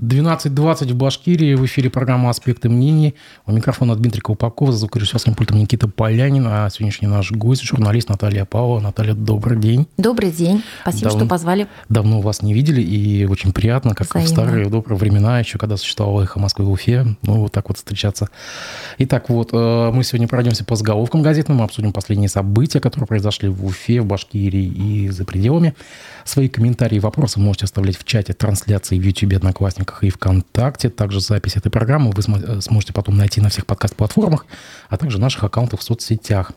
12.20 в Башкирии. В эфире программа «Аспекты мнений». У микрофона Дмитрий Колпаков, за звукорежиссерским пультом Никита Полянин, а сегодняшний наш гость – журналист Наталья Павлова. Наталья, добрый день. Добрый день. Спасибо, Дав... что позвали. Давно вас не видели, и очень приятно, как Взаимно. в старые добрые времена, еще когда существовало «Эхо Москвы» в Уфе, ну, вот так вот встречаться. Итак, вот, э, мы сегодня пройдемся по заголовкам газетным, обсудим последние события, которые произошли в Уфе, в Башкирии и за пределами. Свои комментарии и вопросы можете оставлять в чате трансляции в YouTube, Одноклассниках и ВКонтакте. Также запись этой программы вы э, сможете потом найти на всех подкаст-платформах, а также наших аккаунтах в соцсетях.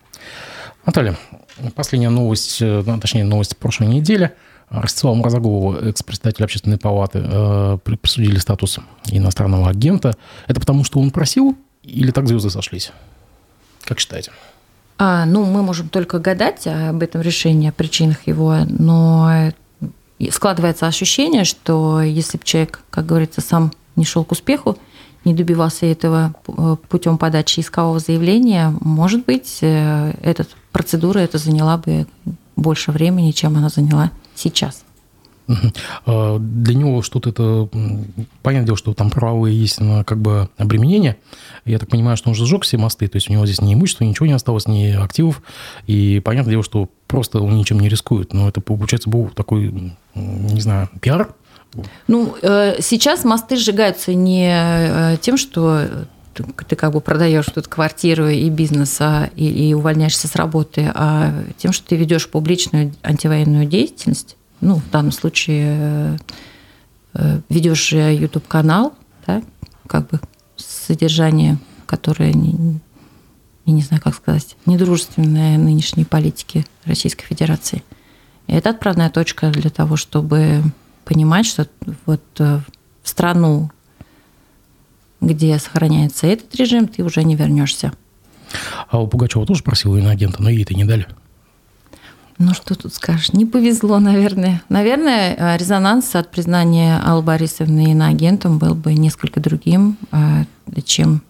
Наталья, последняя новость, э, ну, точнее, новость прошлой недели. Ростиславу Мразогову, экс-председатель общественной палаты, э, присудили статус иностранного агента. Это потому, что он просил или так звезды сошлись? Как считаете? А, ну, мы можем только гадать об этом решении, о причинах его, но складывается ощущение, что если бы человек, как говорится, сам не шел к успеху, не добивался этого э, путем подачи искового заявления, может быть, э, эта процедура это заняла бы больше времени, чем она заняла сейчас. А, для него что-то это... Понятное дело, что там правовые есть как бы обременения. Я так понимаю, что он же сжег все мосты, то есть у него здесь ни имущества, ничего не осталось, ни активов. И понятное дело, что просто он ничем не рискует. Но это, получается, был такой, не знаю, пиар. Ну, э, сейчас мосты сжигаются не э, тем, что ты как бы продаешь тут квартиру и бизнес а, и, и увольняешься с работы, а тем, что ты ведешь публичную антивоенную деятельность, ну, в данном случае э, э, ведешь YouTube канал, да, как бы содержание, которое не, я не знаю, как сказать, недружественное нынешней политике Российской Федерации. И это отправная точка для того, чтобы понимать, что вот э, в страну, где сохраняется этот режим, ты уже не вернешься. А у Пугачева тоже просил иноагента, но ей это не дали. Ну, что тут скажешь? Не повезло, наверное. Наверное, э, резонанс от признания Аллы Борисовны иноагентом был бы несколько другим, э, чем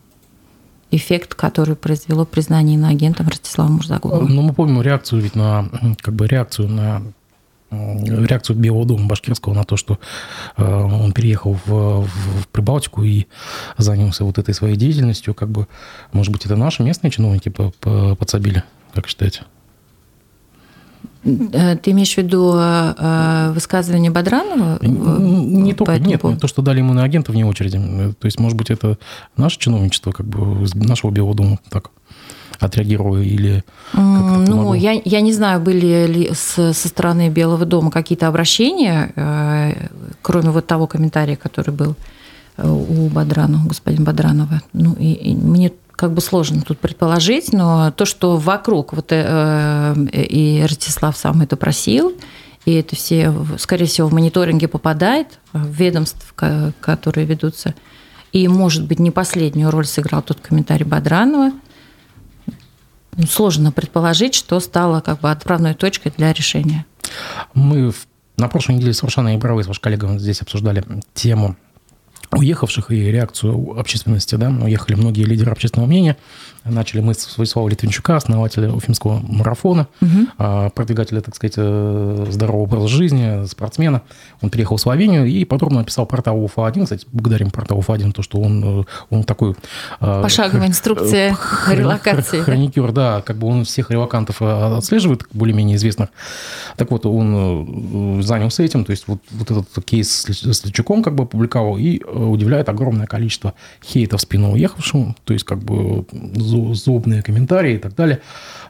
эффект, который произвело признание иноагентом Ростислава Мурзагулова. Ну, мы помним реакцию ведь на, как бы реакцию на реакцию Белого дома Башкирского на то, что э, он переехал в, в Прибалтику и занялся вот этой своей деятельностью, как бы, может быть, это наши местные чиновники подсобили, как считаете? Э, ты имеешь в виду э, высказывание Бодранова? Не только, нет, поводу? то, что дали ему на агента вне очереди. То есть, может быть, это наше чиновничество, как бы нашего Белого дома так отреагировало или Ну, я, я не знаю, были ли с, со стороны Белого дома какие-то обращения, э, кроме вот того комментария, который был у Бадранова, господина Бадранова. Ну, и, и мне как бы сложно тут предположить, но то, что вокруг вот э, и Ростислав сам это просил, и это все, скорее всего, в мониторинге попадает, в ведомств, которые ведутся. И, может быть, не последнюю роль сыграл тот комментарий Бадранова. Ну, сложно предположить, что стало как бы отправной точкой для решения. Мы на прошлой неделе с Рушаной Ибровой, с вашим коллегой, здесь обсуждали тему уехавших и реакцию общественности. Да? Уехали многие лидеры общественного мнения. Начали мы с Владислава Литвинчука, основателя Уфимского марафона, угу. продвигателя, так сказать, э, здорового образа жизни, спортсмена. Он переехал в Словению и подробно написал портал УФА-1. Кстати, благодарим портал УФА-1, то, что он, э, он такой... Э, Пошаговая инструкция хр- релокации. Хроникер, да, как бы он всех релокантов отслеживает, более-менее известных. Так вот, он занялся этим, то есть вот, вот этот кейс с Личуком как бы опубликовал и удивляет огромное количество хейта в спину уехавшему, то есть как бы злобные комментарии и так далее.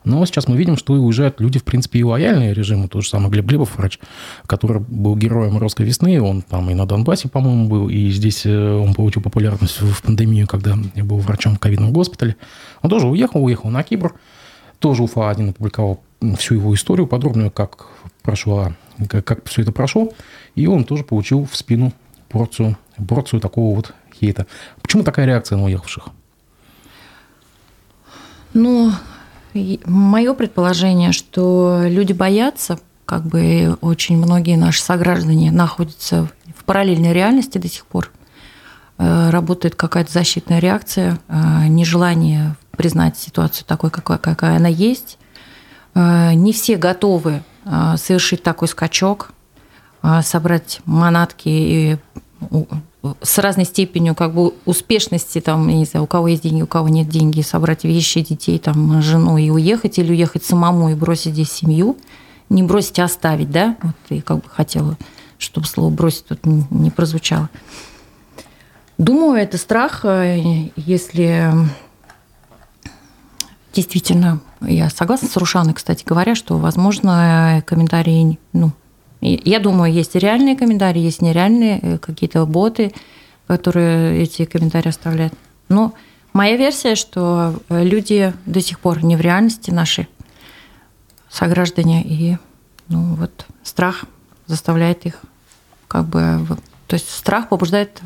Но сейчас мы видим, что и уезжают люди, в принципе, и лояльные режиму. Тот же самый Глеб Глебов, врач, который был героем «Русской весны», он там и на Донбассе, по-моему, был, и здесь э, он получил популярность в пандемию, когда я был врачом в ковидном госпитале. Он тоже уехал, уехал на Кипр, тоже УФА-1 опубликовал всю его историю подробную, как прошла, как, как все это прошло, и он тоже получил в спину порцию, порцию такого вот хейта. Почему такая реакция на уехавших? Ну, мое предположение, что люди боятся, как бы очень многие наши сограждане находятся в параллельной реальности до сих пор. Э, работает какая-то защитная реакция, э, нежелание признать ситуацию такой, какая, какая она есть. Э, не все готовы совершить такой скачок, собрать манатки и с разной степенью как бы успешности, там, я не знаю, у кого есть деньги, у кого нет деньги, собрать вещи, детей, там, жену и уехать, или уехать самому и бросить здесь семью, не бросить, а оставить, да, вот я как бы хотела, чтобы слово «бросить» тут не прозвучало. Думаю, это страх, э, если действительно, я согласна с Рушаной, кстати говоря, что, возможно, комментарии, ну, я думаю, есть реальные комментарии, есть нереальные э, какие-то боты, которые эти комментарии оставляют. Но моя версия, что э, люди до сих пор не в реальности наши сограждане, и ну, вот страх заставляет их как бы... То есть страх побуждает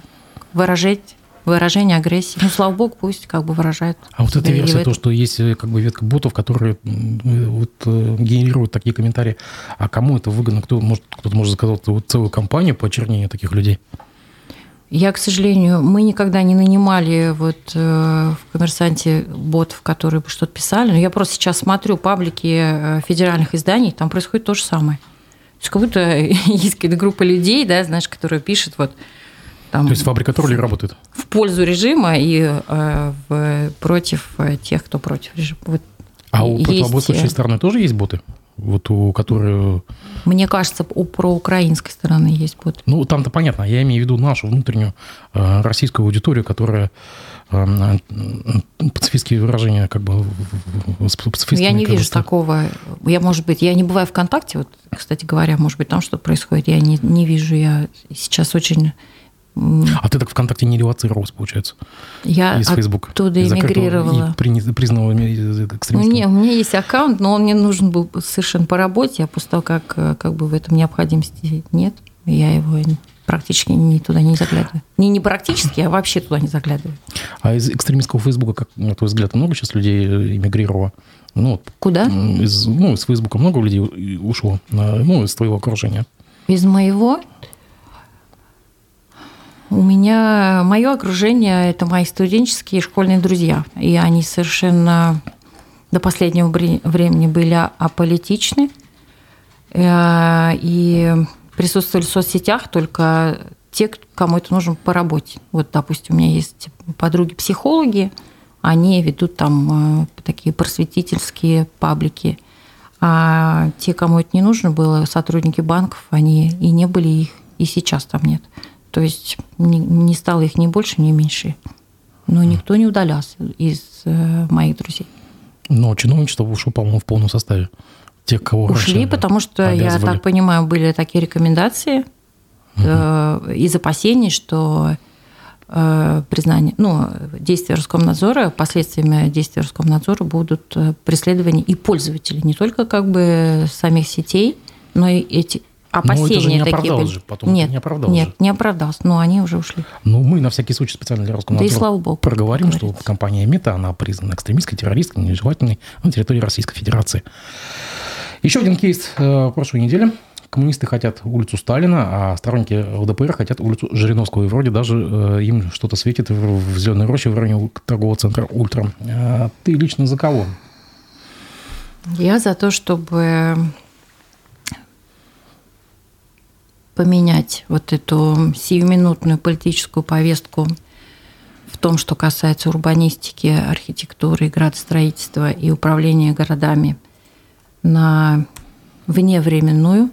выражать выражение агрессии. Ну, слава богу, пусть как бы выражают. А вот эта версия, то, что есть э, как бы ветка ботов, которые вот, э, генерируют такие комментарии, а кому это выгодно? Кто может, кто-то может заказать вот целую кампанию по очернению таких людей? Я, к сожалению, мы никогда не нанимали вот э, в коммерсанте ботов, которые бы что-то писали. Но я просто сейчас смотрю паблики федеральных изданий, там происходит то же самое. То есть как будто есть какая-то группа людей, да, знаешь, которые пишут вот там, То есть фабрика троллей работает? В пользу режима и э, в, против э, тех, кто против режима. Вот а у противоборствующей э, стороны тоже есть боты? Вот у которой... Мне кажется, у проукраинской стороны есть боты. Ну, там-то понятно. Я имею в виду нашу внутреннюю э, российскую аудиторию, которая э, пацифистские выражения как бы Я не вижу такого. Я, может быть, я не бываю ВКонтакте, вот, кстати говоря, может быть, там что-то происходит. Я не, не вижу. Я сейчас очень а ты так ВКонтакте не релацировалась, получается? Я из Facebook, оттуда эмигрировала. И признанного экстремиста. Ну, не, у меня есть аккаунт, но он мне нужен был совершенно по работе, а после того, как, как бы в этом необходимости нет, я его практически не туда не заглядываю. Не, не практически, а вообще туда не заглядываю. А из экстремистского Фейсбука, как, на твой взгляд, много сейчас людей э, эмигрировало? Ну, Куда? Из, ну, из Фейсбука много людей ушло, ну, из твоего окружения? Из моего? У меня мое окружение – это мои студенческие и школьные друзья. И они совершенно до последнего времени были аполитичны. Э, и присутствовали в соцсетях только те, кому это нужно по работе. Вот, допустим, у меня есть подруги-психологи, они ведут там э, такие просветительские паблики. А те, кому это не нужно было, сотрудники банков, они и не были их, и сейчас там нет. То есть не, стало их ни больше, ни меньше. Но никто не удалялся из э, моих друзей. Но чиновничество ушло, по-моему, в полном составе. Тех, кого Ушли, потому что, обязывали. я так понимаю, были такие рекомендации угу. э, из опасений, что э, признание, ну, действия Роскомнадзора, последствиями действия Роскомнадзора будут э, преследования и пользователей, не только как бы самих сетей, но и эти, опасения это же не такие были. же, потом нет, не оправдалось Нет, же. не оправдался, но они уже ушли. Ну, мы на всякий случай специально для Роскомнадзора да и слава богу, проговорим, что компания Мета, она признана экстремистской, террористской, нежелательной на территории Российской Федерации. Еще один кейс э, прошлой недели. Коммунисты хотят улицу Сталина, а сторонники ЛДПР хотят улицу Жириновского. И вроде даже э, им что-то светит в, в Зеленой роще в районе торгового центра «Ультра». А ты лично за кого? Я за то, чтобы поменять вот эту сиюминутную политическую повестку в том, что касается урбанистики, архитектуры, градостроительства и управления городами на вневременную.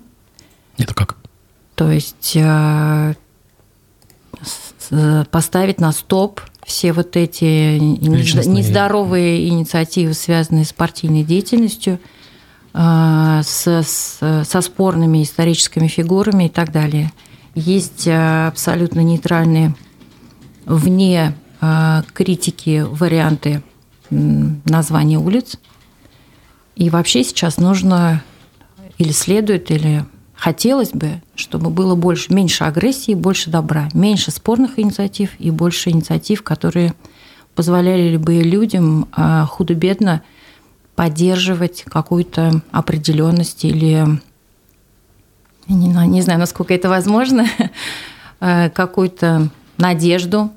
Это как? То есть э, поставить на стоп все вот эти Личностные... нездоровые инициативы, связанные с партийной деятельностью – а, с, с, со спорными историческими фигурами и так далее. Есть а, абсолютно нейтральные, вне а, критики варианты названия улиц. И вообще сейчас нужно или следует, или хотелось бы, чтобы было больше, меньше агрессии, больше добра, меньше спорных инициатив и больше инициатив, которые позволяли бы людям худо-бедно – поддерживать какую-то определенность или не, не знаю, насколько это возможно, э, какую-то надежду,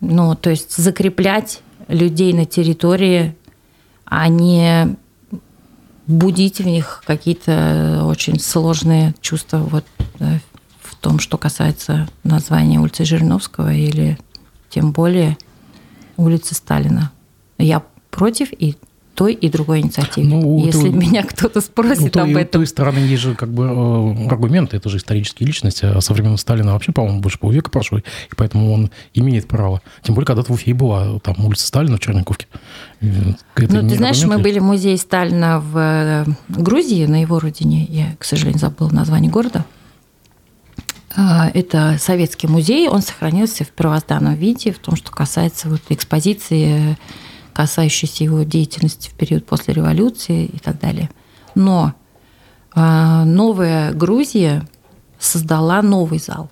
ну, то есть закреплять людей на территории, а не будить в них какие-то очень сложные чувства вот, э, в том, что касается названия улицы Жириновского или тем более улицы Сталина. Я против и той и другой инициативе. Ну, Если то, меня кто-то спросит ну, об той, этом. той стороны есть же как бы э, аргументы, это же исторические личности, а со времен Сталина вообще, по-моему, больше полвека прошло, и поэтому он имеет право. Тем более, когда-то в Уфе была там улица Сталина в Черниковке. ну, ты знаешь, мы были в музее Сталина в э, Грузии, на его родине, я, к сожалению, забыла название города. А, это советский музей, он сохранился в первозданном виде, в том, что касается вот экспозиции касающиеся его деятельности в период после революции и так далее. Но а, новая Грузия создала новый зал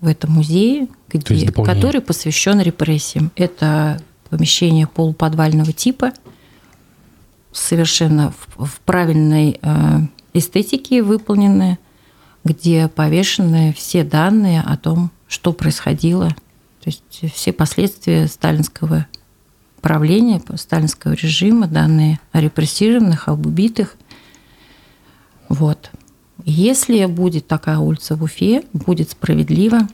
в этом музее, где, который посвящен репрессиям. Это помещение полуподвального типа, совершенно в, в правильной э, эстетике выполненное, где повешены все данные о том, что происходило, то есть все последствия сталинского правления сталинского режима, данные о репрессированных, об убитых. Вот. Если будет такая улица в Уфе, будет справедливо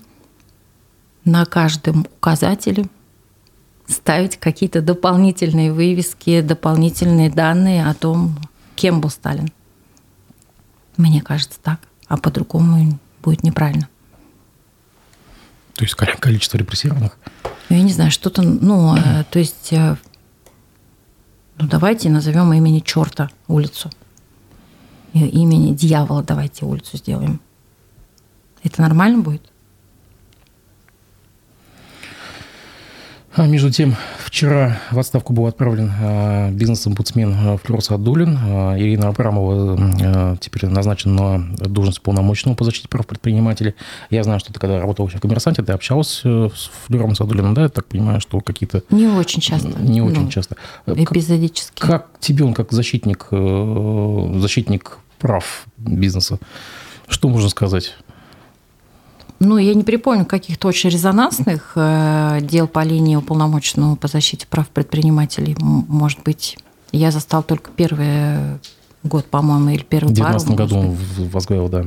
на каждом указателе ставить какие-то дополнительные вывески, дополнительные данные о том, кем был Сталин. Мне кажется так. А по-другому будет неправильно. То есть количество репрессированных? Ну, я не знаю, что-то, ну, э, то есть, э, ну, давайте назовем имени черта улицу. Имени дьявола давайте улицу сделаем. Это нормально будет? А между тем, вчера в отставку был отправлен а, бизнес-омбудсмен а, Флёр Садулин. Ирина Абрамова теперь назначена на должность полномочного по защите прав предпринимателей. Я знаю, что ты когда работал в «Коммерсанте», ты общался э, с Флёром Садулиным, да? Я так понимаю, что какие-то... Не очень часто. Не очень ну, часто. Эпизодически. Как, как тебе он, как защитник, э, защитник прав бизнеса, что можно сказать? Ну, я не припомню каких-то очень резонансных э, дел по линии уполномоченного по защите прав предпринимателей. Может быть, я застал только первый год, по-моему, или первый В 2019 году он возглавил, да.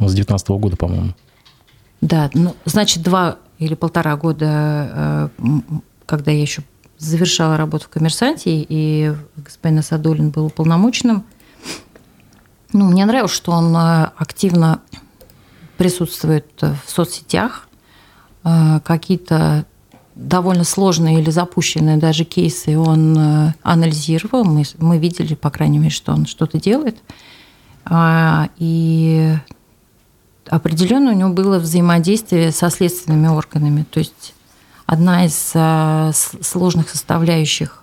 С 19 года, по-моему. Да, ну, значит, два или полтора года, э, когда я еще завершала работу в «Коммерсанте», и господин Асадулин был уполномоченным. Ну, мне нравилось, что он э, активно присутствует в соцсетях, э, какие-то довольно сложные или запущенные даже кейсы он э, анализировал. Мы, мы видели, по крайней мере, что он что-то делает. А, и определенно у него было взаимодействие со следственными органами. То есть одна из э, сложных составляющих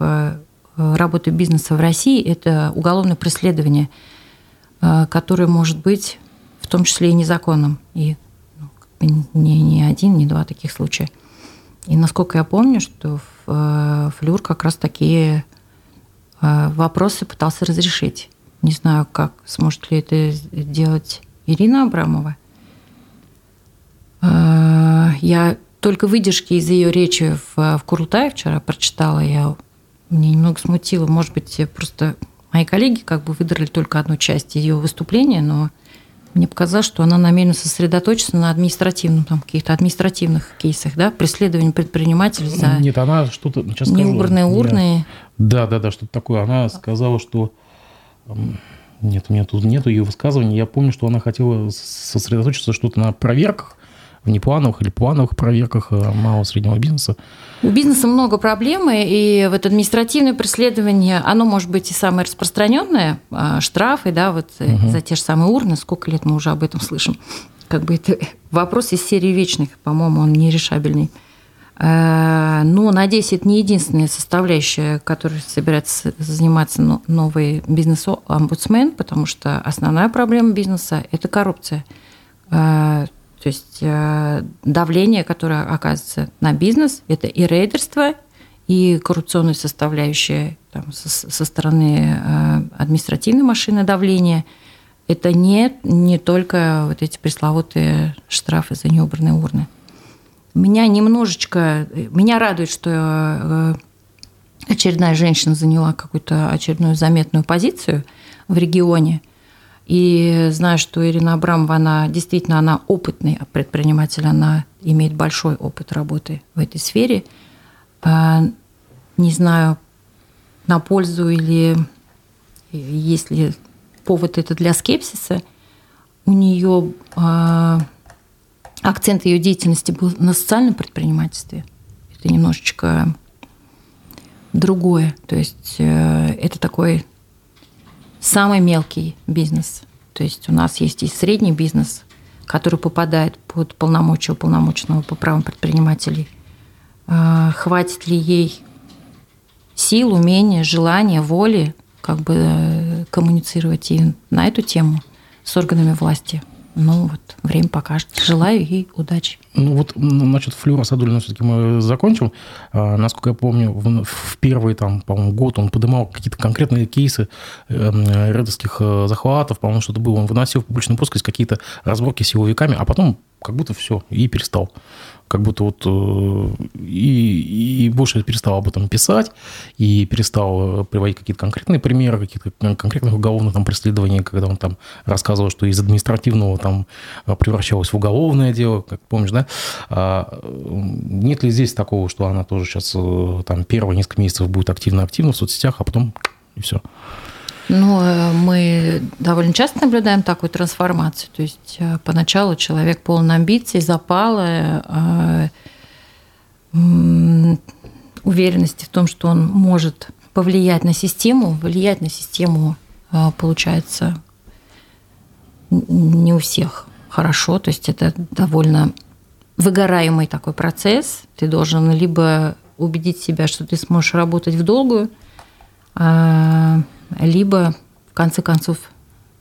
работы бизнеса в России – это уголовное преследование, которое может быть том числе и незаконным. И ну, не, не один, не два таких случая. И насколько я помню, что э, Флюр как раз такие э, вопросы пытался разрешить. Не знаю, как сможет ли это сделать Ирина Абрамова. Э, я только выдержки из ее речи в, в Курултае вчера прочитала. Я, мне немного смутило. Может быть, просто мои коллеги как бы выдрали только одну часть ее выступления, но мне показалось, что она намерена сосредоточиться на административном, там, каких-то административных кейсах, да, преследовании предпринимателей за Нет, она что-то... Сейчас неубранные скажу, урны. Да, да, да, что-то такое. Она сказала, что... Нет, у меня тут нету ее высказываний. Я помню, что она хотела сосредоточиться что-то на проверках, внеплановых или плановых проверках э, малого и среднего бизнеса. У бизнеса много проблем, и вот административное преследование, оно может быть и самое распространенное, а, штрафы, да, вот угу. за те же самые урны, сколько лет мы уже об этом слышим. Как бы это вопрос из серии вечных, по-моему, он нерешабельный. Э, но, надеюсь, это не единственная составляющая, которой собирается заниматься новый бизнес-омбудсмен, потому что основная проблема бизнеса – это коррупция то есть э, давление, которое оказывается на бизнес, это и рейдерство, и коррупционная составляющая там, со, со стороны э, административной машины давления. Это не, не только вот эти пресловутые штрафы за неубранные урны. Меня немножечко... Меня радует, что э, очередная женщина заняла какую-то очередную заметную позицию в регионе – И знаю, что Ирина Абрамова, она действительно она опытный предприниматель, она имеет большой опыт работы в этой сфере. А, не знаю, на пользу или есть ли повод это для скепсиса. У нее а, акцент ее деятельности был на социальном предпринимательстве. Это немножечко другое. То есть э, это такой самый мелкий бизнес. То есть у нас есть и средний бизнес, который попадает под полномочия уполномоченного по правам предпринимателей. А, хватит ли ей сил, умения, желания, воли как бы э, коммуницировать и на эту тему с органами власти? Ну вот, время покажет. Желаю ей удачи. Ну вот насчет Флюра Садулина все-таки мы закончим. А, насколько я помню, в, в первый там, по-моему, год он поднимал какие-то конкретные кейсы э, рейдерских э, захватов, по-моему, что-то было. Он выносил в публичную плоскость какие-то разборки с силовиками, а потом как будто все, и перестал как будто вот э, и, и больше перестал об этом писать, и перестал э, приводить какие-то конкретные примеры, какие-то конкретных уголовных там преследований, когда он там рассказывал, что из административного там э, превращалось в уголовное дело, как помнишь, да? А нет ли здесь такого, что она тоже сейчас там первые несколько месяцев будет активно-активно в соцсетях, а потом и все? Ну, э, мы довольно часто наблюдаем такую трансформацию. То есть э, поначалу человек полон амбиций, запала, э, уверенности в том, что он может повлиять на систему. Влиять на систему получается не у всех хорошо. То есть это довольно выгораемый такой процесс. Ты должен либо убедить себя, что ты сможешь работать в долгую, либо в конце концов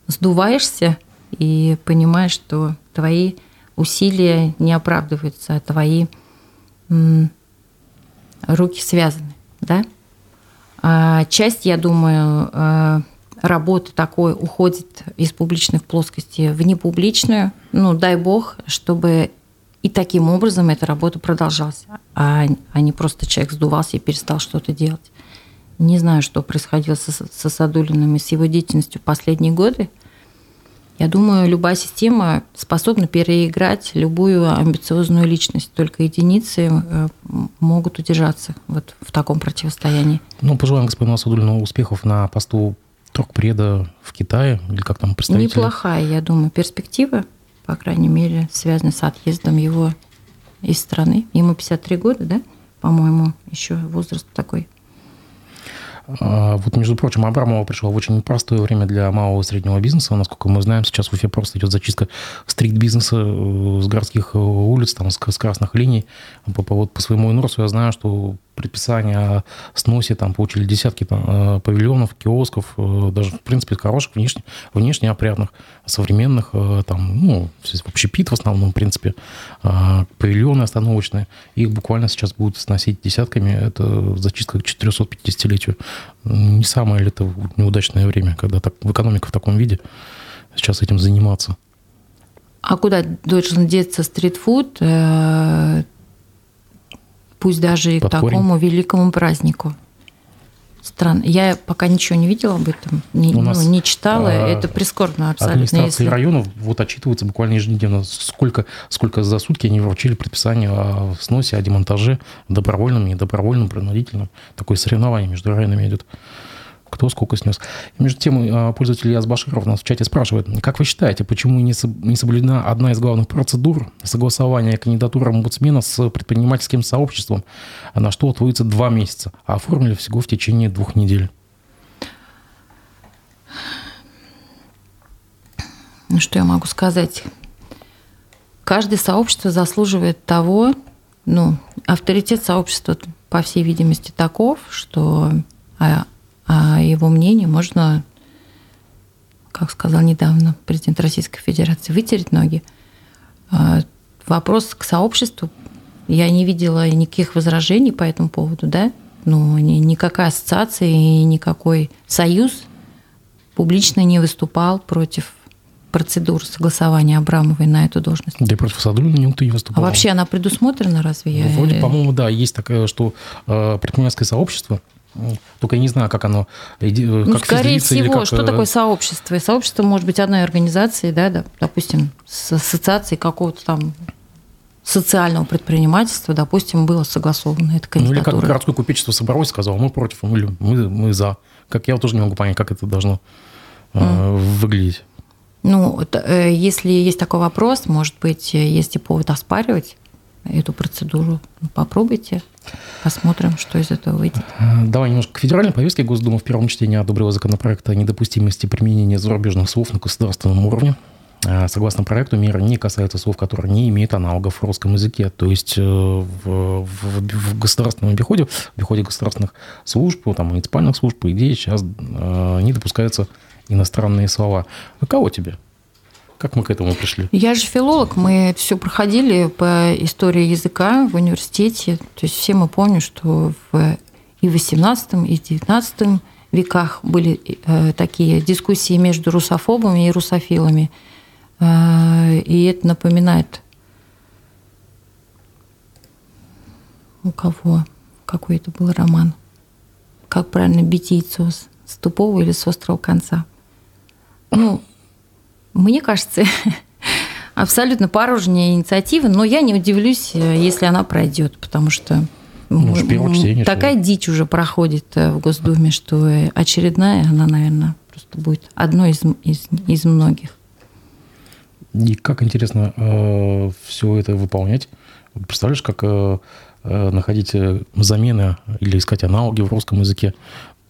сдуваешься и понимаешь, что твои усилия не оправдываются, а твои руки связаны, да? А часть, я думаю, э, работы такой уходит из публичной плоскости в непубличную. Ну, дай бог, чтобы и таким образом эта работа продолжалась, а, а не просто человек сдувался и перестал что-то делать. Не знаю, что происходило со, со Садулиным и с его деятельностью в последние годы. Я думаю, любая система способна переиграть любую амбициозную личность. Только единицы э, могут удержаться вот в таком противостоянии. Ну, пожелаем господину Садулину успехов на посту торгпреда в Китае, или как там представитель? Неплохая, я думаю, перспектива, по крайней мере, связанная с отъездом его из страны. Ему 53 года, да? По-моему, еще возраст такой вот, между прочим, Абрамова пришла в очень непростое время для малого и среднего бизнеса. Насколько мы знаем, сейчас в Уфе просто идет зачистка стрит-бизнеса э, с городских э, улиц, там, с красных линий. По, по, вот, по своему инорсу я знаю, что предписание о сносе там получили десятки там, э, павильонов, киосков, э, даже, в принципе, хороших, внешне, внешне опрятных, современных, э, там, ну, общепит в основном, в принципе, павильоны остановочные. Их буквально сейчас будут сносить десятками. Это зачистка к 450-летию. Не самое ли это неудачное время, когда так, в экономика в таком виде сейчас этим заниматься? А куда должен деться стритфуд? Пусть даже и к такому великому празднику. Странно. Я пока ничего не видела об этом, не, ну, не читала. А, это прискорбно абсолютно. Администрации если... районов вот отчитываются буквально ежедневно, сколько, сколько за сутки они вручили предписание о сносе, о демонтаже добровольном, недобровольном, принудительном. Такое соревнование между районами идет кто сколько снес. И между тем, а, пользователь Яс Баширов нас в чате спрашивает, как вы считаете, почему не соблюдена одна из главных процедур согласования кандидатуры омбудсмена с предпринимательским сообществом, на что отводится два месяца, а оформили всего в течение двух недель? Ну, что я могу сказать? Каждое сообщество заслуживает того, ну, авторитет сообщества, по всей видимости, таков, что а, его мнение можно, как сказал недавно президент Российской Федерации, вытереть ноги. А, вопрос к сообществу. Я не видела никаких возражений по этому поводу, да? Ну, никакая ассоциация и никакой союз публично не выступал против процедур согласования Абрамовой на эту должность. Да и против никто не выступал. А вообще она предусмотрена разве? Ну, вроде, по-моему, да, есть такое, что э, предпринимательское сообщество Только я не знаю, как оно... Ну, как скорее всего, как... что такое сообщество? И сообщество может быть одной организацией, да, допустим, с ассоциацией какого-то там социального предпринимательства, допустим, было согласовано эта кандидатура. Ну, или как городское купечество собралось и сказало, мы против, мы, мы, мы за. Как я тоже не могу понять, как это должно mm. выглядеть. Ну, э, если есть такой вопрос, может быть, есть и повод оспаривать эту процедуру. Ну, попробуйте, посмотрим, что из этого выйдет. Э, давай немножко к федеральной повестке. Госдума в первом чтении одобрила законопроект о недопустимости применения зарубежных слов на государственном уровне. Э, согласно проекту, меры не касаются слов, которые не имеют аналогов в русском языке. То есть в, в, в государственном обиходе, в обиходе государственных служб, там, муниципальных служб, по идее, сейчас не допускаются иностранные слова. А кого тебе? Как мы к этому пришли? Я же филолог, мы все проходили по истории языка в университете. То есть все мы помним, что в и в XVIII, и в XIX веках были э, такие дискуссии между русофобами и русофилами. Э, и это напоминает у кого? Какой это был роман? Как правильно бить яйцо с тупого или с острого конца? ну, мне кажется, абсолютно порожняя инициатива, но я не удивлюсь, э, если она пройдет, потому что ну, чтение, такая что? дичь уже проходит э, в Госдуме, что очередная, она, наверное, просто будет одной из, из, из многих. И как интересно э, все это выполнять. Представляешь, как э, э находить замены или искать аналоги в русском языке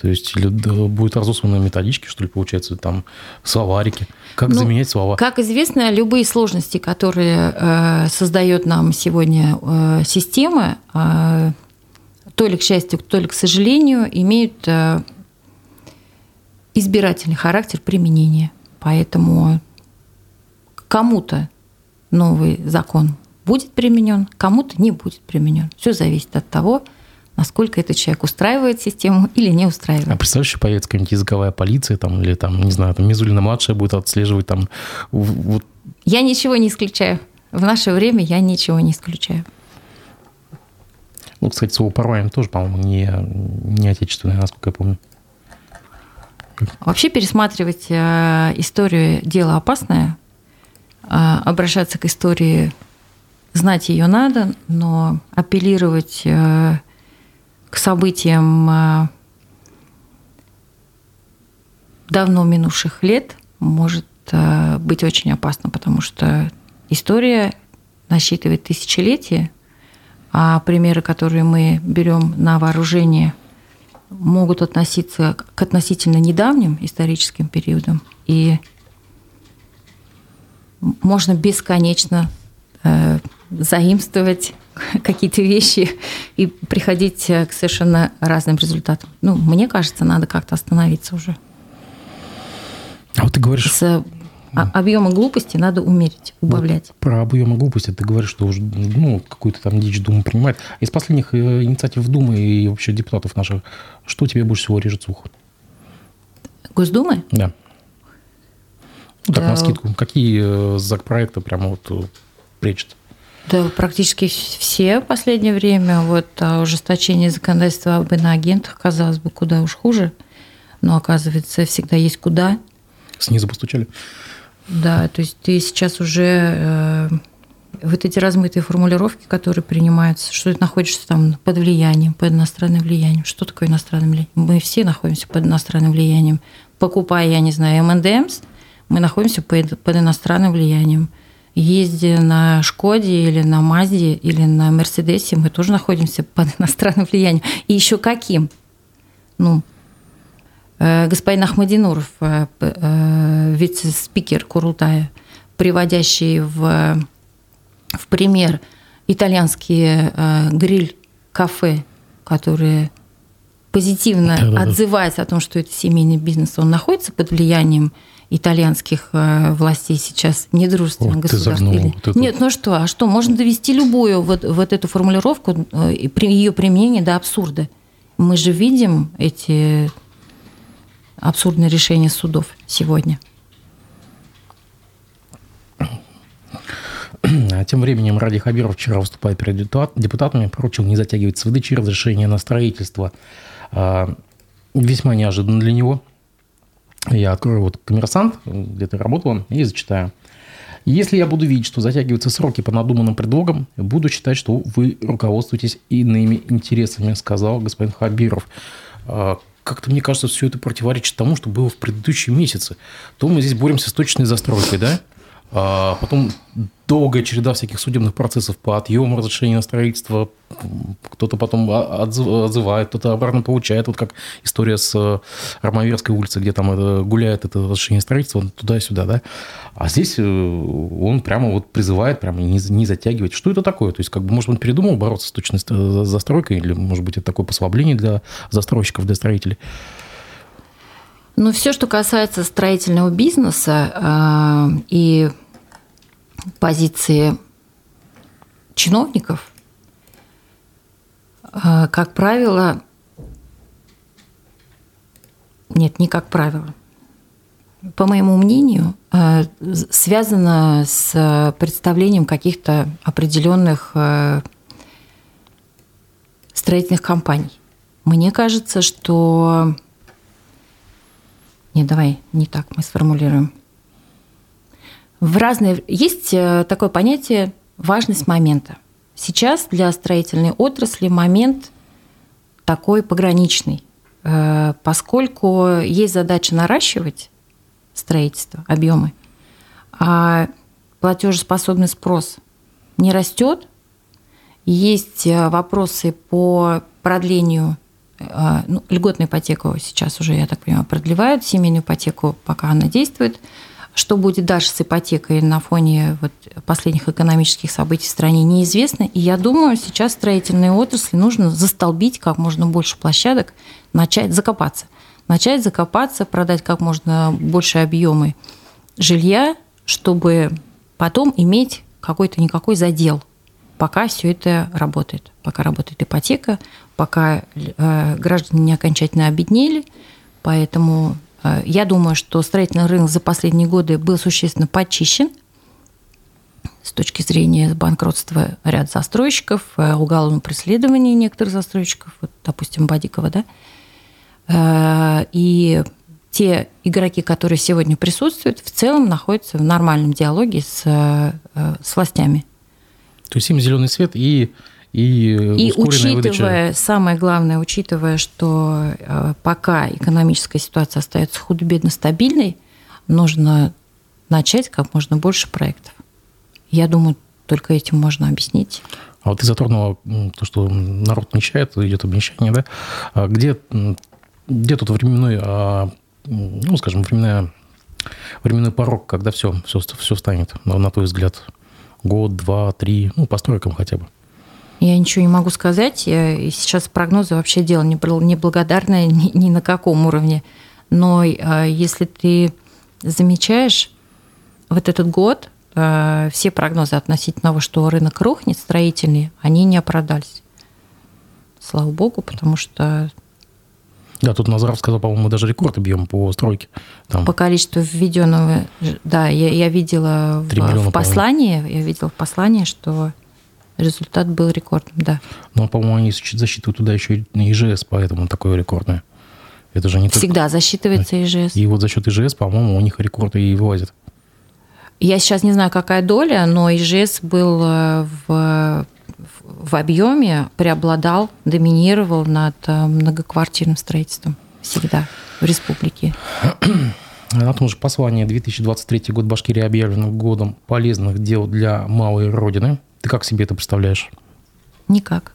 то есть или будет разосланы методички, что ли, получается, там словарики. Как ну, заменять слова? Как известно, любые сложности, которые э, создает нам сегодня э, система, э, то ли к счастью, то ли к сожалению, имеют э, избирательный характер применения. Поэтому кому-то новый закон будет применен, кому-то не будет применен. Все зависит от того, насколько этот человек устраивает систему или не устраивает. А представляешь, появится какая-нибудь языковая полиция там, или там, не знаю, там Мизулина-младшая будет отслеживать там... Вот. Я ничего не исключаю. В наше время я ничего не исключаю. Ну, кстати, слово «порваем» тоже, по-моему, не, не отечественное, насколько я помню. Вообще пересматривать э, историю – дело опасное. Э, обращаться к истории, знать ее надо, но апеллировать э, к событиям э, давно минувших лет может э, быть очень опасно, потому что история насчитывает тысячелетия, а примеры, которые мы берем на вооружение, могут относиться к относительно недавним историческим периодам. И можно бесконечно э, заимствовать какие-то вещи и приходить э, к совершенно разным результатам. Ну, мне кажется, надо как-то остановиться уже. А вот ты говоришь... С а, объема глупости надо умерить, убавлять. Вот про объемы глупости ты говоришь, что уже ну, какую-то там дичь Дума принимает. Из последних э, инициатив Думы и вообще депутатов наших, что тебе больше всего режет слух? Госдумы? Да. Ну, так, да. на скидку. Какие э, законопроекты прямо вот пречат? Да, практически все в последнее время. Вот а ужесточение законодательства об иноагентах, казалось бы, куда уж хуже. Но оказывается, всегда есть куда. Снизу постучали. Да, то есть ты сейчас уже э, вот эти размытые формулировки, которые принимаются, что ты находишься там под влиянием, под иностранным влиянием. Что такое иностранное влияние? Мы все находимся под иностранным влиянием. Покупая, я не знаю, МНДМС, мы находимся под, под иностранным влиянием ездя на Шкоде или на Мазде или на Мерседесе, мы тоже находимся под иностранным влиянием. И еще каким? Ну, э, господин Ахмадинуров, э, э, вице-спикер Курултая, приводящий в, в пример итальянские гриль-кафе, которые позитивно да, да, отзываются о том, что это семейный бизнес, он находится под влиянием итальянских э, властей сейчас недружественных вот государств. Или... Вот Нет, ну что, а что, можно довести любую вот, вот эту формулировку, э, ее применение до абсурда. Мы же видим эти абсурдные решения судов сегодня. Тем временем Ради Хабиров вчера, выступая перед депутатами, поручил не затягивать с выдачей разрешения на строительство. А, весьма неожиданно для него. Я открою вот коммерсант, где ты работала, и зачитаю. Если я буду видеть, что затягиваются сроки по надуманным предлогам, буду считать, что вы руководствуетесь иными интересами, сказал господин Хабиров. А, как-то, мне кажется, все это противоречит тому, что было в предыдущие месяцы. То мы здесь боремся с точной застройкой, да? А потом долгая череда всяких судебных процессов по отъему разрешения на строительство. Кто-то потом отзывает, кто-то обратно получает. Вот как история с э, Ромаверской улицей, где там это, гуляет это разрешение строительства туда-сюда, да. А здесь э, он прямо вот призывает прямо не, не затягивать. Что это такое? То есть, как бы, может, он передумал бороться с точной э, застройкой, или, может быть, это такое послабление для застройщиков, для строителей? Ну, все, что касается строительного бизнеса э, и позиции чиновников, э, как правило, нет, не как правило, по моему мнению, э, связано с представлением каких-то определенных э, строительных компаний. Мне кажется, что нет, давай не так мы сформулируем. В разные... Есть э, такое понятие важность момента. Сейчас для строительной отрасли момент такой пограничный, э, поскольку есть задача наращивать строительство, объемы, а платежеспособный спрос не растет, есть э, вопросы по продлению ну, льготную ипотеку сейчас уже, я так понимаю, продлевают, семейную ипотеку пока она действует. Что будет дальше с ипотекой на фоне вот последних экономических событий в стране, неизвестно. И я думаю, сейчас строительной отрасли нужно застолбить как можно больше площадок, начать закопаться. Начать закопаться, продать как можно больше объемы жилья, чтобы потом иметь какой-то никакой задел, пока все это работает. Пока работает ипотека, пока э, граждане не окончательно обеднели. Поэтому э, я думаю, что строительный рынок за последние годы был существенно почищен с точки зрения банкротства ряд застройщиков, э, уголовного преследования некоторых застройщиков, вот, допустим, Бадикова, да, и те игроки, которые сегодня присутствуют, в целом находятся в нормальном диалоге с, с властями. То есть им зеленый свет и и, и учитывая, выдача... самое главное, учитывая, что э, пока экономическая ситуация остается худо-бедно стабильной, нужно начать как можно больше проектов. Я думаю, только этим можно объяснить. А вот ты затронула то, что народ нищает, идет обнищание, да? А где, где тут временной, а, ну, скажем, временная, временной порог, когда все, все, все станет, на, на твой взгляд? Год, два, три, ну, по стройкам хотя бы. Я ничего не могу сказать. Я, сейчас прогнозы вообще дело неблагодарное ни, ни на каком уровне. Но э, если ты замечаешь, вот этот год э, все прогнозы относительно того, что рынок рухнет, строительный, они не оправдались. Слава богу, потому что да, тут Назаров сказал, по-моему, даже рекорд бьем по стройке. Там. По количеству введенного, да, я, я видела в, миллиона, в послании, я видела в послании, что результат был рекордным, да. Но, по-моему, они засчитывают туда еще и ИЖС, поэтому такое рекордное. Это же не Всегда только... засчитывается ИЖС. И вот за счет ИЖС, по-моему, у них рекорды и вылазят. Я сейчас не знаю, какая доля, но ИЖС был э, в, в объеме, преобладал, доминировал над э, многоквартирным строительством всегда в республике. На том же послании 2023 год Башкирии объявлен годом полезных дел для малой Родины. Ты как себе это представляешь? Никак.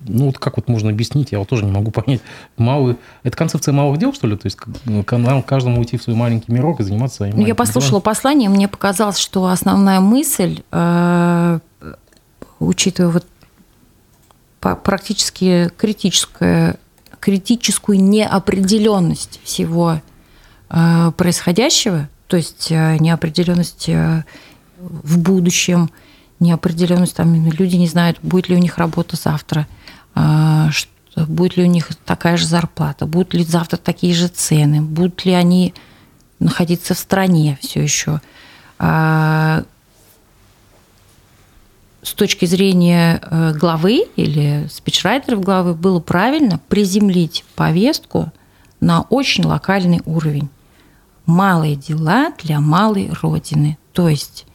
Ну, вот как вот можно объяснить, я вот тоже не могу понять. Малый... Это концепция малых дел, что ли? То есть ну, нам каждому уйти в свой маленький мирок и заниматься своим ну, Я послушала делом? послание, мне показалось, что основная мысль, э, учитывая вот практически критическое, критическую неопределенность всего э, происходящего, то есть э, неопределенность в будущем – неопределенность, там люди не знают, будет ли у них работа завтра, а, будет ли у них такая же зарплата, будут ли завтра такие же цены, будут ли они находиться в стране все еще. А, с точки зрения э, главы или спичрайтеров главы было правильно приземлить повестку на очень локальный уровень. Малые дела для малой родины. То есть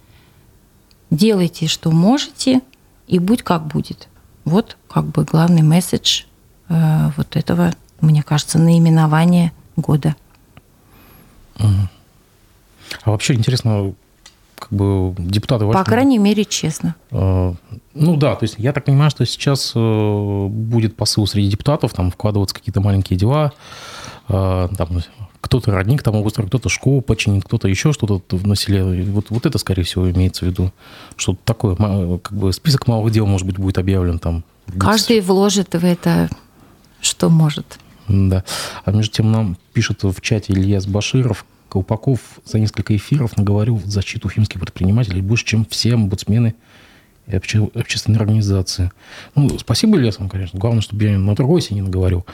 делайте, что можете, и будь как будет. Вот как бы главный месседж э, вот этого, мне кажется, наименования года. А вообще интересно, как бы депутаты... По крайней мере, честно. Э, ну да, то есть я так понимаю, что сейчас э, будет посыл среди депутатов, там вкладываться какие-то маленькие дела, э, там кто-то родник там обустроит, кто-то школу починит, кто-то еще что-то в селе. Вот, вот это, скорее всего, имеется в виду. Что-то такое, как бы список малых дел, может быть, будет объявлен там. Каждый вложит в это, что может. Да. А между тем нам пишет в чате Ильяс Баширов, Колпаков за несколько эфиров наговорил в защиту уфимских предпринимателей больше, чем все омбудсмены и обще, общественные организации. Ну, спасибо Ильясам, конечно. Главное, чтобы я на другой не наговорил.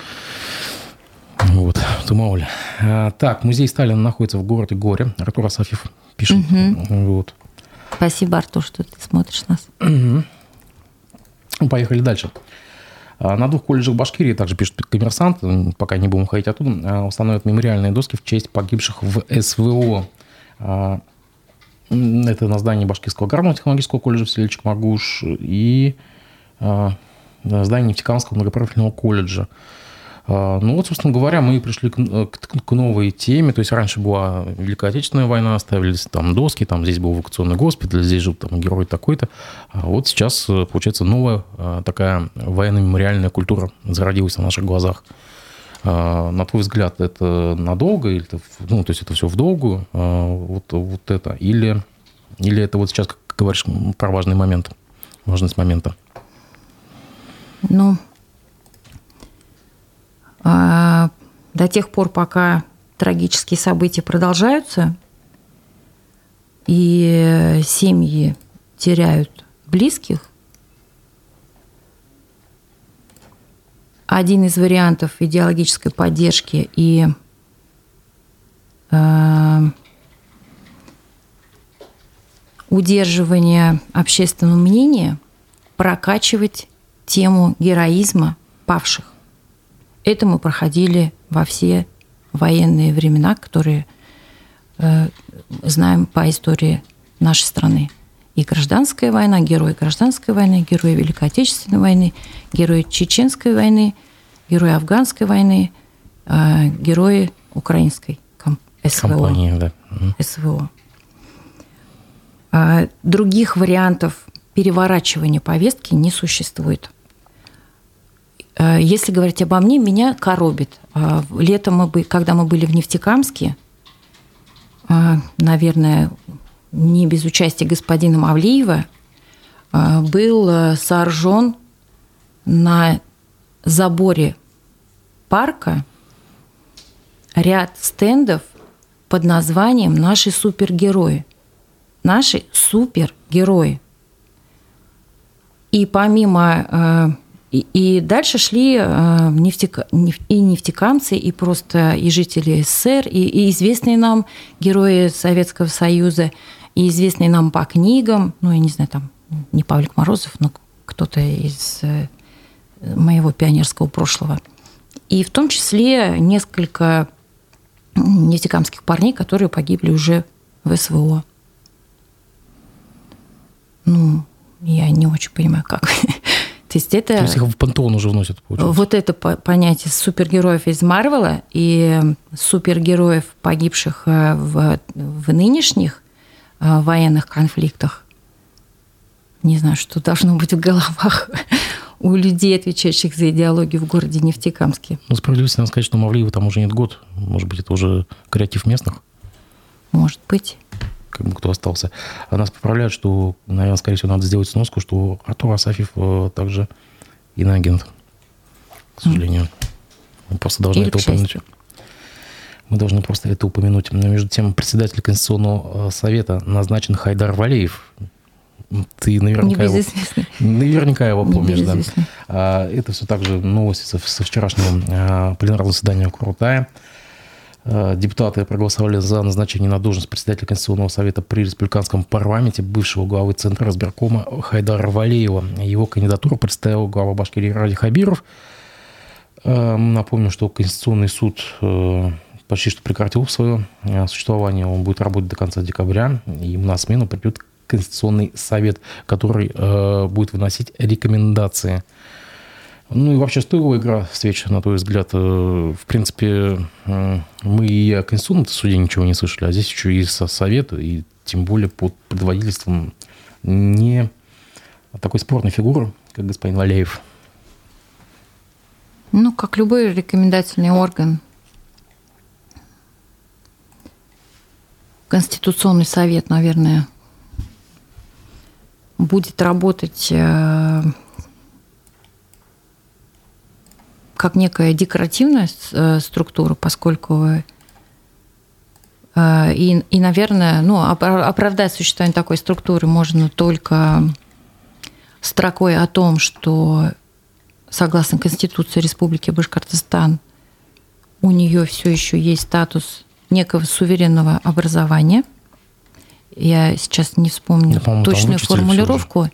Вот, то мало ли. А, так, музей Сталина находится в городе Горе. Артур Асафьев пишет. Угу. Вот. Спасибо, Артур, что ты смотришь нас. Угу. Поехали дальше. А, на двух колледжах Башкирии, также пишет коммерсант, пока не будем ходить оттуда, а, установят мемориальные доски в честь погибших в СВО. А, это на здании Башкирского аграрного технологического колледжа в селе Чекмагуш и здание Нефтекамского многопрофильного колледжа. А, ну вот, собственно говоря, мы пришли к, э, к, к новой теме. То есть раньше была Великая Отечественная война, ставились там доски, там здесь был эвакуационный госпиталь, здесь жил там герой такой-то. А вот сейчас, э, получается, новая э, такая военно-мемориальная культура зародилась на наших глазах. А, на твой взгляд, это надолго, или это, ну, то есть это все в долгую, вот, вот это, или, или это вот сейчас, как говоришь, про важный момент, важность момента? Ну, а, до тех пор, пока трагические события продолжаются, и семьи теряют близких, один из вариантов идеологической поддержки и э, удерживания общественного мнения прокачивать тему героизма павших. Это мы проходили во все военные времена, которые э, знаем по истории нашей страны. И гражданская война, герои гражданской войны, герои Великой Отечественной войны, герои Чеченской войны, герои Афганской войны, э, герои украинской СВО. Компании, да. СВО. А других вариантов переворачивания повестки не существует. Э, если говорить обо мне, меня коробит. Э, летом, мы, когда мы были в Нефтекамске, э, наверное, не без участия господина Мавлиева, был сооружен на заборе парка ряд стендов под названием «Наши супергерои». Наши супергерои. И помимо и, и дальше шли э, нефтека, неф, и нефтекамцы, и просто и жители СССР, и, и известные нам герои Советского Союза, и известные нам по книгам, ну, я не знаю, там, не Павлик Морозов, но кто-то из э, моего пионерского прошлого. И в том числе несколько нефтекамских парней, которые погибли уже в СВО. Ну, я не очень понимаю, как. То есть это... То есть их в пантеон уже вносят, получается. Вот это понятие супергероев из Марвела и супергероев, погибших э, в, в нынешних э, военных конфликтах. Не знаю, что должно быть в головах у людей, отвечающих за идеологию в городе Нефтекамске. Ну, справедливости надо сказать, что Мавлиева там уже нет год. Может быть, это уже креатив местных? Может быть кто остался. А нас поправляют, что, наверное, скорее всего, надо сделать сноску, что Артур Асафьев э, также иноагент, к сожалению. Мы просто должны Или это упомянуть. Мы должны просто это упомянуть. Но между тем, председатель Конституционного э, совета назначен Хайдар Валеев. Ты наверняка его, наверняка его помнишь, да. А, это все также новости со, со вчерашнего а, пленарного заседания Крутая. Э, депутаты проголосовали за назначение на должность председателя Конституционного совета при республиканском парламенте бывшего главы Центра разбиркома Хайдара Валеева. Его кандидатуру представил глава Башкирии Ради Хабиров. Э, напомню, что Конституционный суд э, почти что прекратил свое существование. Он будет работать до конца декабря. И на смену придет Конституционный совет, который будет выносить рекомендации – ну и вообще стоила игра встречи, на твой взгляд? Э, в принципе, э, мы и о Конституционном суде ничего не слышали, а здесь еще и со совета, и тем более под предводительством не такой спорной фигуры, как господин Валеев. Ну, как любой рекомендательный орган, Конституционный совет, наверное, будет работать э, как некая декоративная э, структура, поскольку э, и, и наверное, ну, оправдать существование такой структуры можно только строкой о том, что согласно Конституции Республики Башкортостан у нее все еще есть статус некого суверенного образования. Я сейчас не вспомню да, точную формулировку.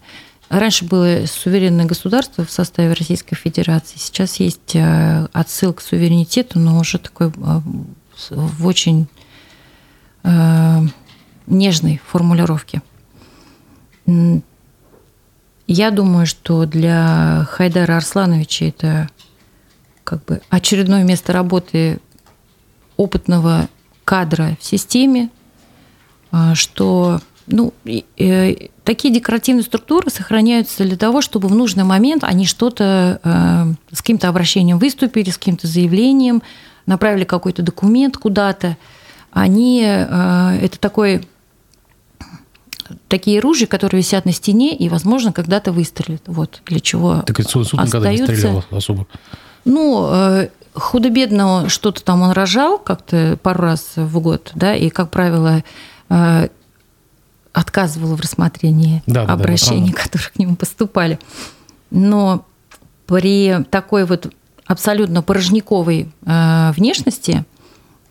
Раньше было суверенное государство в составе Российской Федерации. Сейчас есть э, отсыл к суверенитету, но уже такой э, в очень э, нежной формулировке. Я думаю, что для Хайдара Арслановича это как бы очередное место работы опытного кадра в системе, что ну, э, такие декоративные структуры сохраняются для того, чтобы в нужный момент они что-то э, с каким-то обращением выступили, с каким-то заявлением, направили какой-то документ куда-то. Они э, это такой такие ружья, которые висят на стене и, возможно, когда-то выстрелят. Вот для чего Так суд остаются... никогда не стрелял особо. Ну, э, худо-бедно что-то там он рожал как-то пару раз в год, да, и, как правило, э, отказывала в рассмотрении да, обращений, да, которые к нему поступали. Но при такой вот абсолютно порожниковой э, внешности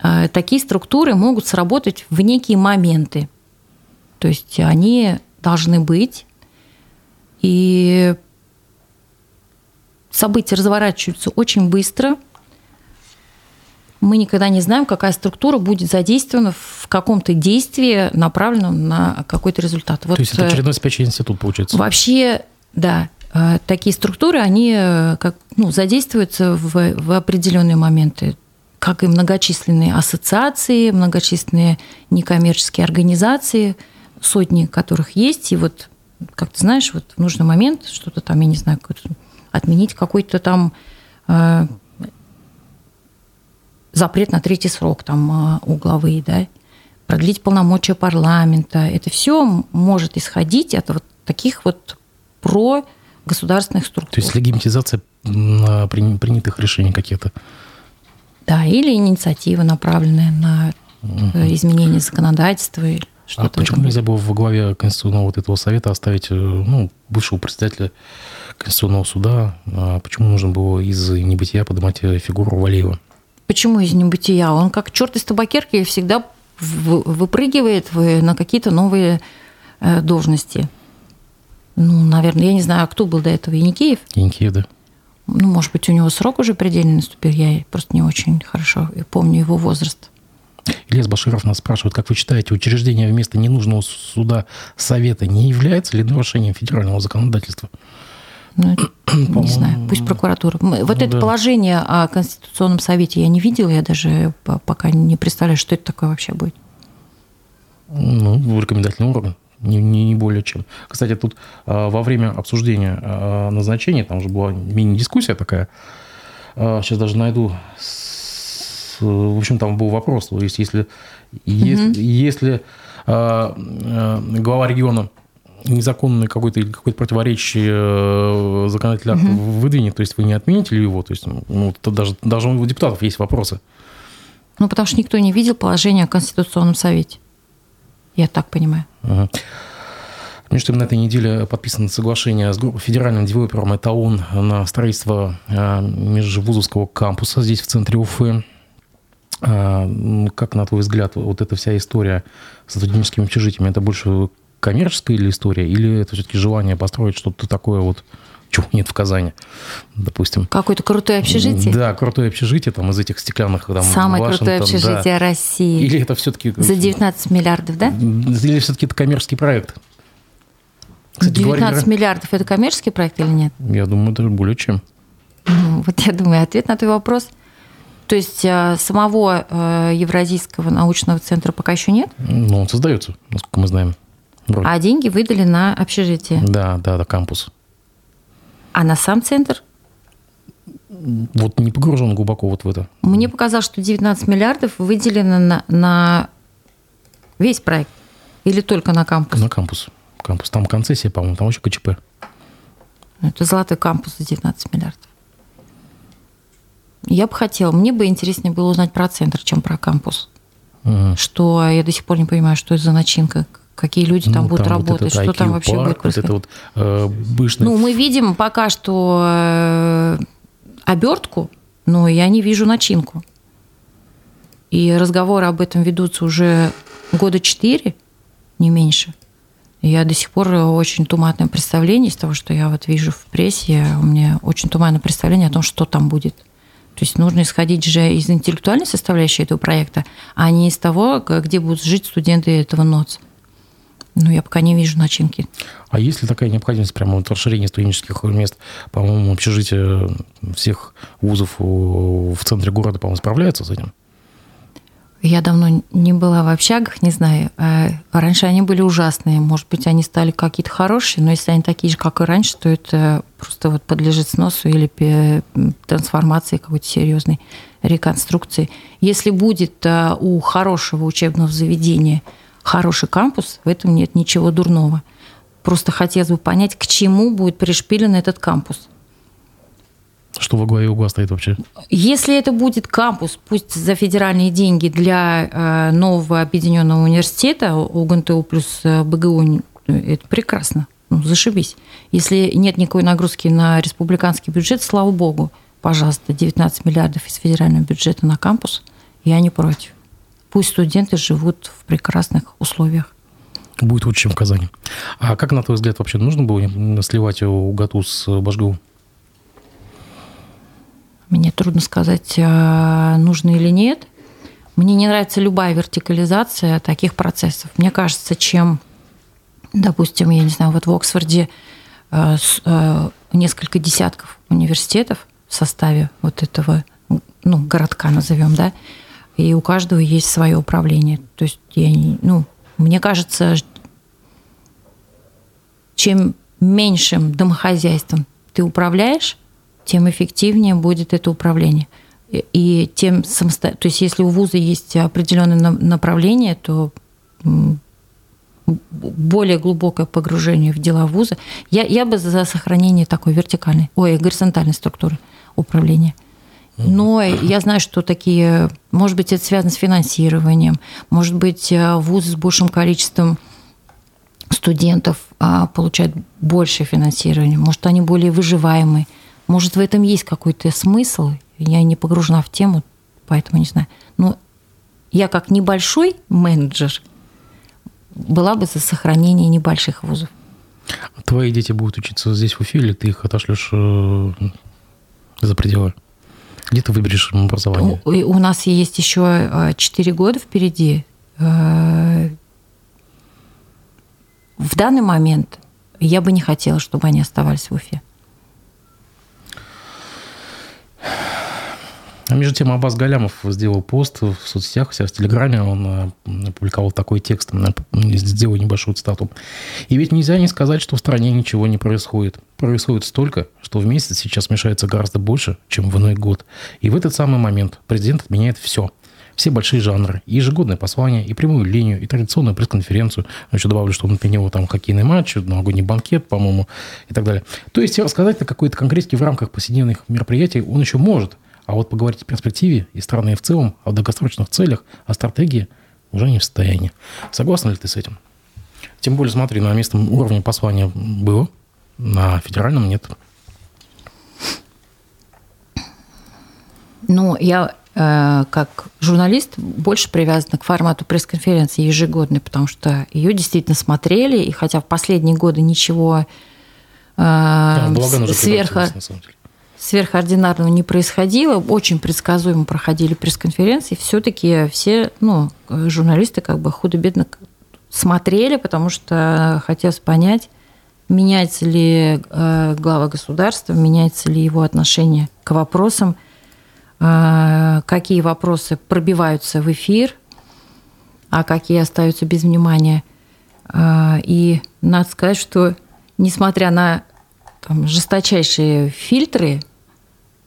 э, такие структуры могут сработать в некие моменты. То есть они должны быть, и события разворачиваются очень быстро – мы никогда не знаем, какая структура будет задействована в каком-то действии, направленном на какой-то результат. Вот, То есть это э, очередной спящий институт, получается? Вообще, да. Э, такие структуры, они э, как, ну, задействуются в, в определенные моменты как и многочисленные ассоциации, многочисленные некоммерческие организации, сотни которых есть. И вот, как ты знаешь, вот в нужный момент что-то там, я не знаю, отменить какой-то там запрет на третий срок там а, у главы, да, продлить полномочия парламента. Это все может исходить от вот таких вот про государственных структур. То есть легимитизация принятых решений каких-то. Да, или инициатива, направленная на угу. изменение законодательства. Что а почему нельзя было во главе Конституционного вот этого совета оставить э, ну, бывшего председателя Конституционного суда? А почему нужно было из небытия поднимать фигуру Валеева? Почему из небытия? Он как черт из табакерки всегда выпрыгивает на какие-то новые э, должности. Ну, наверное, я не знаю, а кто был до этого, Яникеев? Яникеев, да. Ну, может быть, у него срок уже предельный наступил, я просто не очень хорошо помню его возраст. Ильяс Баширов нас спрашивает, как вы считаете, учреждение вместо ненужного суда Совета не является ли нарушением федерального законодательства? Ну, не знаю, пусть прокуратура. Вот ну, это да. положение о Конституционном совете я не видела, я даже пока не представляю, что это такое вообще будет. Ну, рекомендательный орган. Не, не, не более чем. Кстати, тут а, во время обсуждения а, назначения, там уже была мини-дискуссия такая, а, сейчас даже найду, в общем, там был вопрос, то есть если, угу. если, если глава региона незаконный какой-то или какой-то противоречие э, законодательный акт угу. выдвинет, то есть вы не отмените ли его? То есть, ну, то даже, даже у депутатов есть вопросы. Ну, потому что никто не видел положение о Конституционном совете. Я так понимаю. Угу. Между тем, на этой неделе подписано соглашение с федеральным девелопером «Этаон» на строительство э, межвузовского кампуса здесь, в центре Уфы. А, как, на твой взгляд, вот эта вся история с студенческими общежитиями, это больше коммерческая или история, или это все-таки желание построить что-то такое вот, чего нет в Казани, допустим. Какое-то крутое общежитие? Да, крутое общежитие там из этих стеклянных там, Самое башен, крутое общежитие да. России. Или это все-таки... За 19 миллиардов, да? Или все-таки это коммерческий проект? Кстати, 19 говоря, миллиардов – это коммерческий проект или нет? Я думаю, это более чем. Ну, вот я думаю, ответ на твой вопрос – то есть э, самого э, Евразийского научного центра пока еще нет? Ну, он создается, насколько мы знаем. Вроде. А деньги выдали на общежитие? Да, да, да, кампус. А на сам центр? Вот не погружен глубоко вот в это. Мне показалось, что 19 миллиардов выделено на, на весь проект или только на кампус? На кампус. Кампус. Там концессия, по-моему, там вообще КЧП. Это золотой кампус за 19 миллиардов. Я бы хотела, мне бы интереснее было узнать про центр, чем про кампус. Угу. Что я до сих пор не понимаю, что это за начинка, какие люди там ну, будут там работать, вот что там вообще будет происходить. Вот это вот, э, бышный... Ну, мы видим пока что э, обертку, но я не вижу начинку. И разговоры об этом ведутся уже года четыре, не меньше. Я до сих пор очень туманное представление из того, что я вот вижу в прессе. У меня очень туманное представление о том, что там будет. То есть нужно исходить же из интеллектуальной составляющей этого проекта, а не из того, где будут жить студенты этого НОЦ. Ну, я пока не вижу начинки. А есть ли такая необходимость прямо вот расширения студенческих мест? По-моему, общежитие всех вузов в центре города, по-моему, справляется с этим? Я давно не была в общагах, не знаю. А раньше они были ужасные. Может быть, они стали какие-то хорошие, но если они такие же, как и раньше, то это просто вот подлежит сносу или трансформации какой-то серьезной реконструкции. Если будет а, у хорошего учебного заведения хороший кампус, в этом нет ничего дурного. Просто хотелось бы понять, к чему будет пришпилен этот кампус. Что во главе угла стоит вообще? Если это будет кампус, пусть за федеральные деньги для э, нового объединенного университета УГНТУ плюс э, БГУ, это прекрасно. Ну, зашибись. Если нет никакой нагрузки на республиканский бюджет, слава богу, пожалуйста, 19 миллиардов из федерального бюджета на кампус, я не против. Пусть студенты живут в прекрасных условиях. Будет лучше, чем в Казани. А как, на твой взгляд, вообще нужно было сливать УГАТУ с Башгу? Мне трудно сказать, а, нужно или нет. Мне не нравится любая вертикализация таких процессов. Мне кажется, чем, допустим, я не знаю, вот в Оксфорде а, несколько десятков университетов в составе вот этого ну, городка, назовем, да, и у каждого есть свое управление. То есть я, ну, мне кажется, чем меньшим домохозяйством ты управляешь, тем эффективнее будет это управление. И тем самостоятельно, то есть если у вуза есть определенное направление, то более глубокое погружение в дела вуза. Я, я бы за сохранение такой вертикальной, ой, горизонтальной структуры управления. Но я знаю, что такие, может быть, это связано с финансированием, может быть, э, вузы с большим количеством студентов а, получают большее финансирование, может, они более выживаемые. Может, в этом есть какой-то смысл. Я не погружена в тему, поэтому не знаю. Но я как небольшой менеджер была бы за сохранение небольших вузов. Твои дети будут учиться здесь, в Уфе, или ты их отошлешь э, за пределы? Где ты выберешь образование? У, у нас есть еще 4 э, года впереди. Э, в данный момент я бы не хотела, чтобы они оставались в Уфе. А между тем Абаз Галямов сделал пост в соцсетях, в Телеграме, он э, опубликовал такой текст, сделал небольшую цитату. «И ведь нельзя не сказать, что в стране ничего не происходит. Происходит столько, что в месяц сейчас мешается гораздо больше, чем в иной год. И в этот самый момент президент отменяет все – все большие жанры, и ежегодное послание, и прямую линию, и традиционную пресс-конференцию. Еще добавлю, что он отменил там хоккейный матч, новогодний банкет, по-моему, и так далее. То есть рассказать на какой-то конкретике в рамках повседневных мероприятий он еще может, а вот поговорить о перспективе и страны в целом, о долгосрочных целях, о стратегии уже не в состоянии. Согласна ли ты с этим? Тем более, смотри, на местном уровне послания было, на федеральном нет. Ну, я э, как журналист больше привязана к формату пресс-конференции ежегодной, потому что ее действительно смотрели, и хотя в последние годы ничего э, сверху сверхординарного не происходило, очень предсказуемо проходили пресс-конференции, все-таки все ну, журналисты как бы худо-бедно смотрели, потому что хотелось понять, меняется ли э, глава государства, меняется ли его отношение к вопросам, э, какие вопросы пробиваются в эфир, а какие остаются без внимания. Э, и надо сказать, что несмотря на там, жесточайшие фильтры,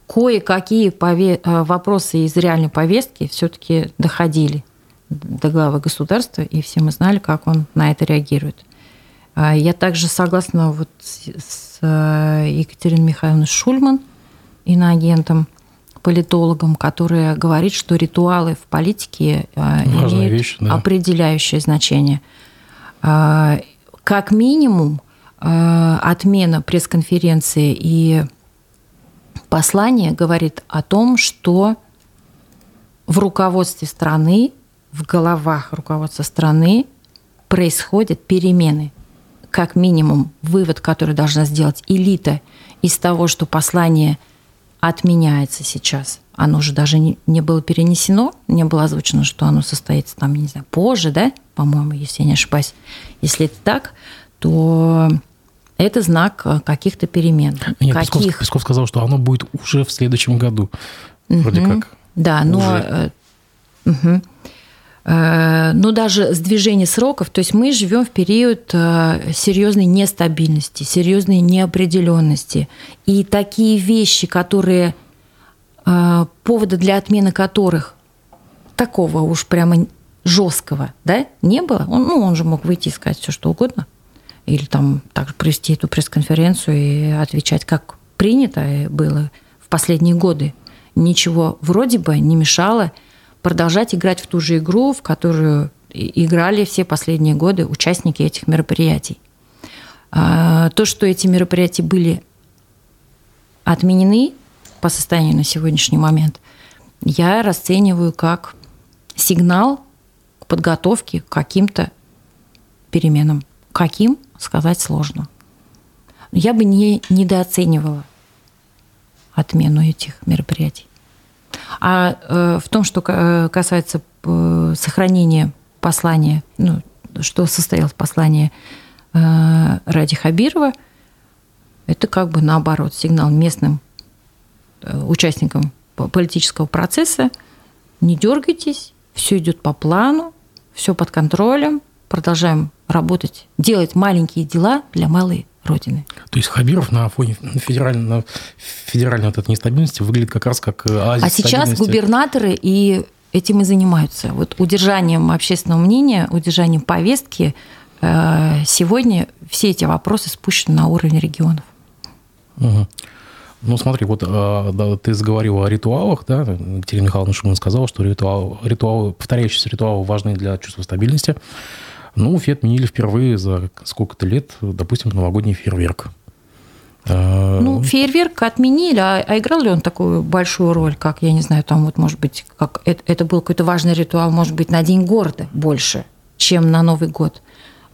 кое-какие пове- э, вопросы из реальной повестки все-таки доходили до главы государства, и все мы знали, как он на это реагирует. А я также согласна вот с э, Екатериной Михайловной Шульман, иноагентом, политологом, которая говорит, что ритуалы в политике э, Важная имеют вещь, да. определяющее значение. А, как минимум, отмена пресс-конференции и послание говорит о том, что в руководстве страны, в головах руководства страны происходят перемены. Как минимум, вывод, который должна сделать элита из того, что послание отменяется сейчас. Оно уже даже не было перенесено, не было озвучено, что оно состоится там, не знаю, позже, да, по-моему, если я не ошибаюсь. Если это так, то это знак э, каких-то перемен. Нет, Каких... Песков, Песков сказал, что оно будет уже в следующем году. Вроде угу. как. Да, но... Угу. Но даже сдвижение сроков, то есть мы живем в период серьезной нестабильности, серьезной неопределенности. И такие вещи, которые повода для отмены которых такого уж прямо жесткого, да, не было. Он, ну, он же мог выйти и сказать все, что угодно или там также провести эту пресс-конференцию и отвечать, как принято было в последние годы. Ничего вроде бы не мешало продолжать играть в ту же игру, в которую играли все последние годы участники этих мероприятий. А, то, что эти мероприятия были отменены по состоянию на сегодняшний момент, я расцениваю как сигнал к подготовке к каким-то переменам. Каким? Сказать сложно. Я бы не недооценивала отмену этих мероприятий. А э, в том, что э, касается э, сохранения послания, ну, что состоялось послание э, Ради Хабирова, это как бы наоборот сигнал местным э, участникам политического процесса. Не дергайтесь, все идет по плану, все под контролем, продолжаем работать, делать маленькие дела для малой Родины. То есть Хабиров на фоне федеральной, федеральной вот этой нестабильности выглядит как раз как оазис А сейчас губернаторы и этим и занимаются. Вот удержанием общественного мнения, удержанием повестки э, сегодня все эти вопросы спущены на уровень регионов. Угу. Ну, смотри, вот а, да, ты заговорил о ритуалах, да, Екатерина Михайловна Шуман сказала, что ритуал, ритуалы, повторяющиеся ритуалы важны для чувства стабильности. Ну, Уфе отменили впервые за сколько-то лет, допустим, новогодний фейерверк. А, ну, фейерверк отменили, а, а играл ли он такую большую роль, как, я не знаю, там вот, может быть, как это, это был какой-то важный ритуал, может быть, на День города больше, чем на Новый год.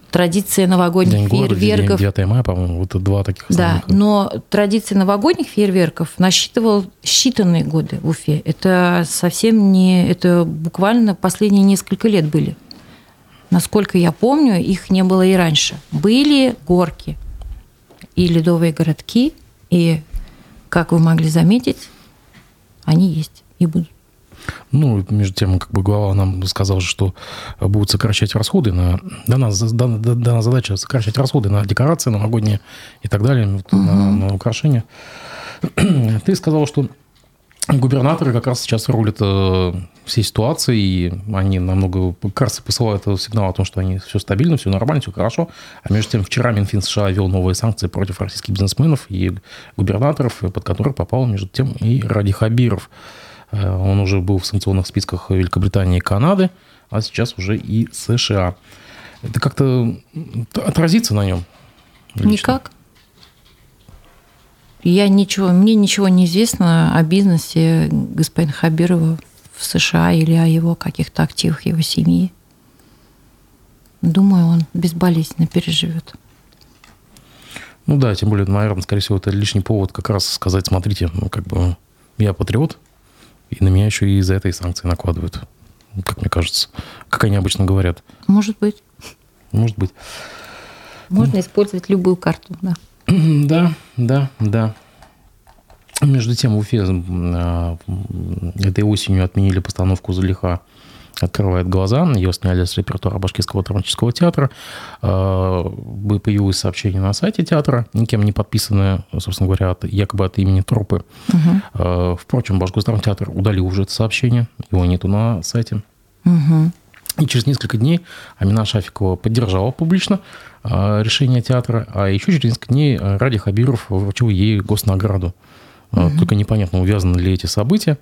Традиция новогодних День фейерверков... Города, 9 мая, по-моему, вот два таких основных. Да, но традиция новогодних фейерверков насчитывал считанные годы в Уфе. Это совсем не... Это буквально последние несколько лет были. Насколько я помню, их не было и раньше. Были горки и ледовые городки, и, как вы могли заметить, они есть и будут. Ну, между тем, как бы глава нам сказал, что будут сокращать расходы на... Дана, дана, дана задача сокращать расходы на декорации новогодние и так далее, угу. на, на украшения. Ты сказал, что губернаторы как раз сейчас рулят э, всей ситуации, и они намного, кажется, посылают сигнал о том, что они все стабильно, все нормально, все хорошо. А между тем, вчера Минфин США ввел новые санкции против российских бизнесменов и губернаторов, под которых попал, между тем, и Ради Хабиров. Э, он уже был в санкционных списках Великобритании и Канады, а сейчас уже и США. Это как-то отразится на нем? Лично? Никак. Я ничего, мне ничего не известно о бизнесе господина Хабирова в США или о его каких-то активах его семьи. Думаю, он безболезненно переживет. Ну да, тем более, наверное, скорее всего, это лишний повод как раз сказать, смотрите, ну как бы я патриот, и на меня еще и из-за этой санкции накладывают, как мне кажется, как они обычно говорят. Может быть. Может быть. Можно ну. использовать любую карту, да. Да, да, да. Между тем, в Уфе а, этой осенью отменили постановку «Залиха» открывает глаза. Ее сняли с репертуара Башкирского драматического театра. А, появилось сообщение на сайте театра, никем не подписанное, собственно говоря, от, якобы от имени трупы. Угу. Впрочем, Башкирский удалил уже это сообщение. Его нету на сайте. Угу. И через несколько дней Амина Шафикова поддержала публично решение театра, а еще через несколько дней Ради Хабиров вручил ей госнаграду. Угу. Только непонятно, увязаны ли эти события.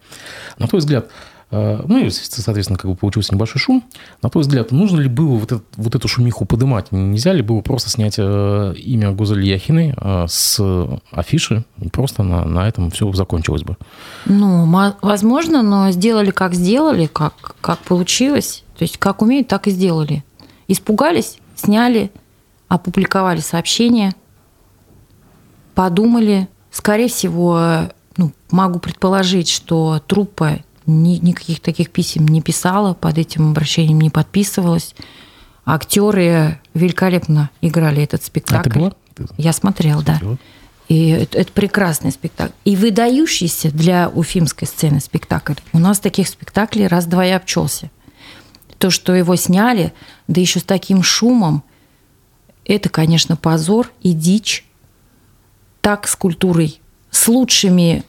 На твой взгляд, ну и, соответственно, как бы получился небольшой шум. На твой взгляд, нужно ли было вот, это, вот эту шумиху подымать? Нельзя ли было просто снять э, имя Гузель Яхиной э, с афиши, и просто на, на этом все закончилось бы? Ну, возможно, но сделали, как сделали, как, как получилось. То есть, как умеют, так и сделали. Испугались, сняли, опубликовали сообщение, подумали, Скорее всего, ну, могу предположить, что труппа ни, никаких таких писем не писала, под этим обращением не подписывалась. Актеры великолепно играли этот спектакль. А ты была? Я смотрела, да. И это, это прекрасный спектакль. И выдающийся для уфимской сцены спектакль. У нас таких спектаклей раз-два и обчелся. То, что его сняли, да еще с таким шумом, это, конечно, позор и дичь так с культурой, с лучшими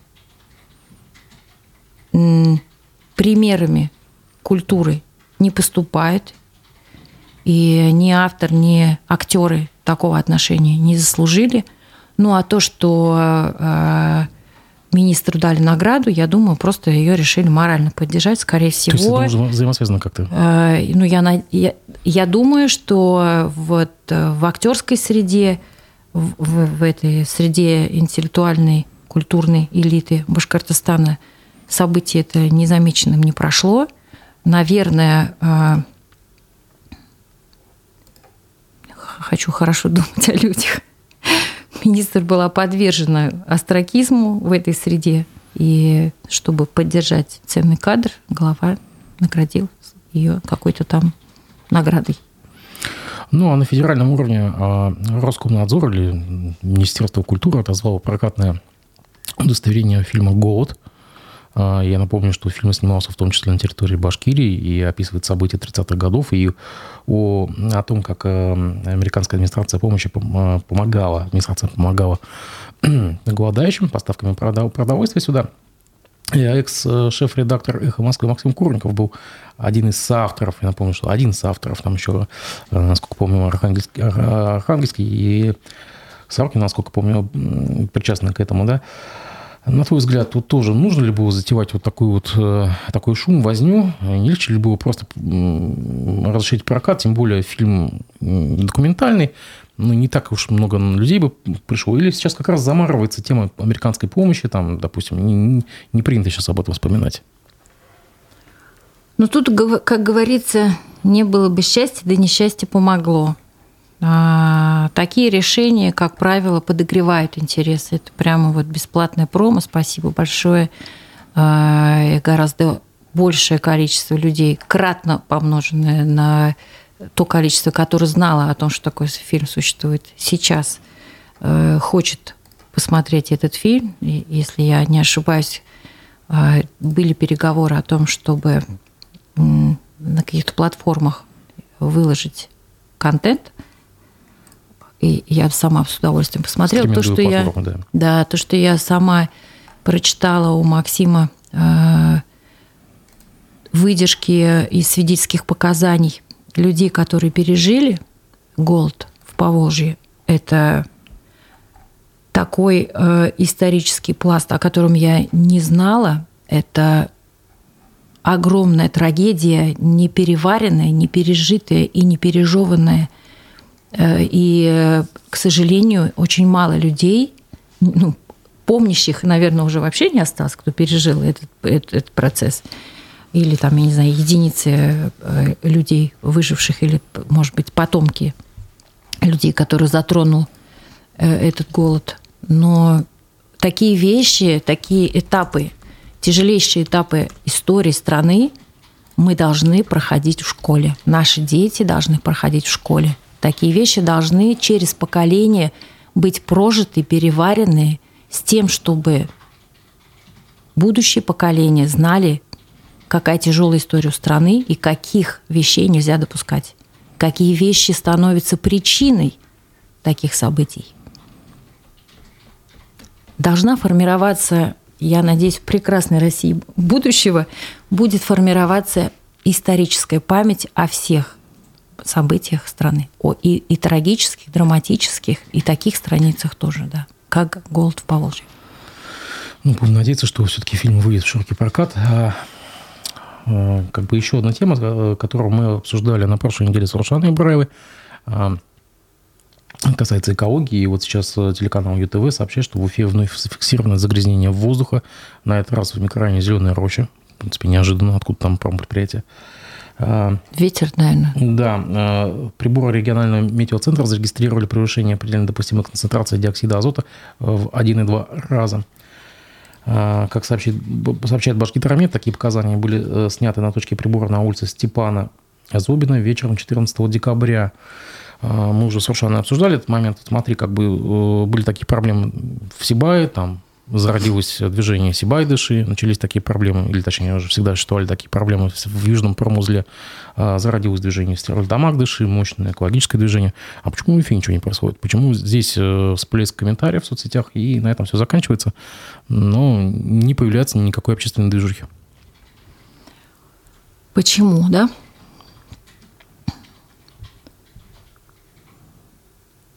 примерами культуры не поступает. И ни автор, ни актеры такого отношения не заслужили. Ну а то, что э, министру дали награду, я думаю, просто ее решили морально поддержать, скорее всего. То есть это взаимосвязано как-то? Э, ну, я, я, я думаю, что вот э, в актерской среде в, в этой среде интеллектуальной, культурной элиты Башкортостана событие это незамеченным не прошло. Наверное, а, хочу хорошо думать о людях. Министр была подвержена астракизму в этой среде. И чтобы поддержать ценный кадр, глава наградил ее какой-то там наградой. Ну, а на федеральном уровне а, Роскомнадзор или Министерство культуры отозвало прокатное удостоверение фильма «Голод». А, я напомню, что фильм снимался в том числе на территории Башкирии и описывает события 30-х годов. И о, о том, как э, американская администрация помощи помогала, администрация помогала голодающим поставками продовольствия сюда – экс-шеф-редактор «Эхо Москвы» Максим Курников был один из соавторов, я напомню, что один из соавторов, там еще, э, насколько помню, Архангельский, Архангельский и Савкин, насколько помню, причастны к этому, да. На твой взгляд, тут тоже нужно ли было затевать вот такой вот э, такой шум, возню? Не легче ли было просто разрешить прокат, тем более фильм документальный, ну, не так уж много людей бы пришло. Или сейчас как раз замарывается тема американской помощи, там, допустим, не, не принято сейчас об этом вспоминать. Ну, тут, как говорится, не было бы счастья, да несчастье помогло. А, такие решения, как правило, подогревают интересы. Это прямо вот бесплатная промо. Спасибо большое. А, гораздо большее количество людей, кратно помноженное на то количество, которое знало о том, что такой фильм существует сейчас, э, хочет посмотреть этот фильм. И, если я не ошибаюсь, э, были переговоры о том, чтобы на каких-то платформах выложить контент. И я сама с удовольствием посмотрела. То, что я, да. да, то, что я сама прочитала у Максима э, выдержки из свидетельских показаний людей, которые пережили голод в Поволжье, это такой э, исторический пласт, о котором я не знала. Это огромная трагедия, не переваренная, не пережитая и не пережеванная. Э, и, к сожалению, очень мало людей, ну, помнящих, наверное, уже вообще не осталось, кто пережил этот, этот, этот процесс. или там, я не знаю, единицы э, людей, выживших, или, может быть, потомки людей, которые затронул э, этот голод. Но такие вещи, такие этапы, тяжелейшие этапы истории страны мы должны проходить в школе. Наши дети должны проходить в школе. Такие вещи должны через поколение быть прожиты, переварены с тем, чтобы будущие поколения знали, какая тяжелая история у страны и каких вещей нельзя допускать, какие вещи становятся причиной таких событий. Должна формироваться, я надеюсь, в прекрасной России будущего будет формироваться историческая память о всех событиях страны, о и, и трагических, драматических, и таких страницах тоже, да, как «Голод в Поволжье». Ну, будем надеяться, что все-таки фильм выйдет в широкий прокат. А, а, как бы еще одна тема, э, которую мы обсуждали на прошлой неделе с Рушаной Ибраевой, а, касается экологии. И вот сейчас э, телеканал ЮТВ сообщает, что в Уфе вновь зафиксировано загрязнение воздуха. На этот раз в микрорайоне Зеленая роща. В принципе, неожиданно, откуда там промпредприятие. Ветер, наверное. Да. Приборы регионального метеоцентра зарегистрировали превышение определенной допустимой концентрации диоксида азота в 1,2 раза. Как сообщит, сообщает Башкитромет, такие показания были э, сняты на точке прибора на улице Степана Зубина вечером 14 декабря. Мы уже совершенно обсуждали этот момент. Смотри, как бы э, были такие проблемы в Сибае, там зародилось движение Сибайдыши, начались такие проблемы, или точнее уже всегда существовали такие проблемы в Южном промузле, а, зародилось движение Стерльдамагдыши, мощное экологическое движение. А почему в Уфе ничего не происходит? Почему здесь э, всплеск комментариев в соцсетях, и на этом все заканчивается, но не появляется никакой общественной движухи? Почему, да?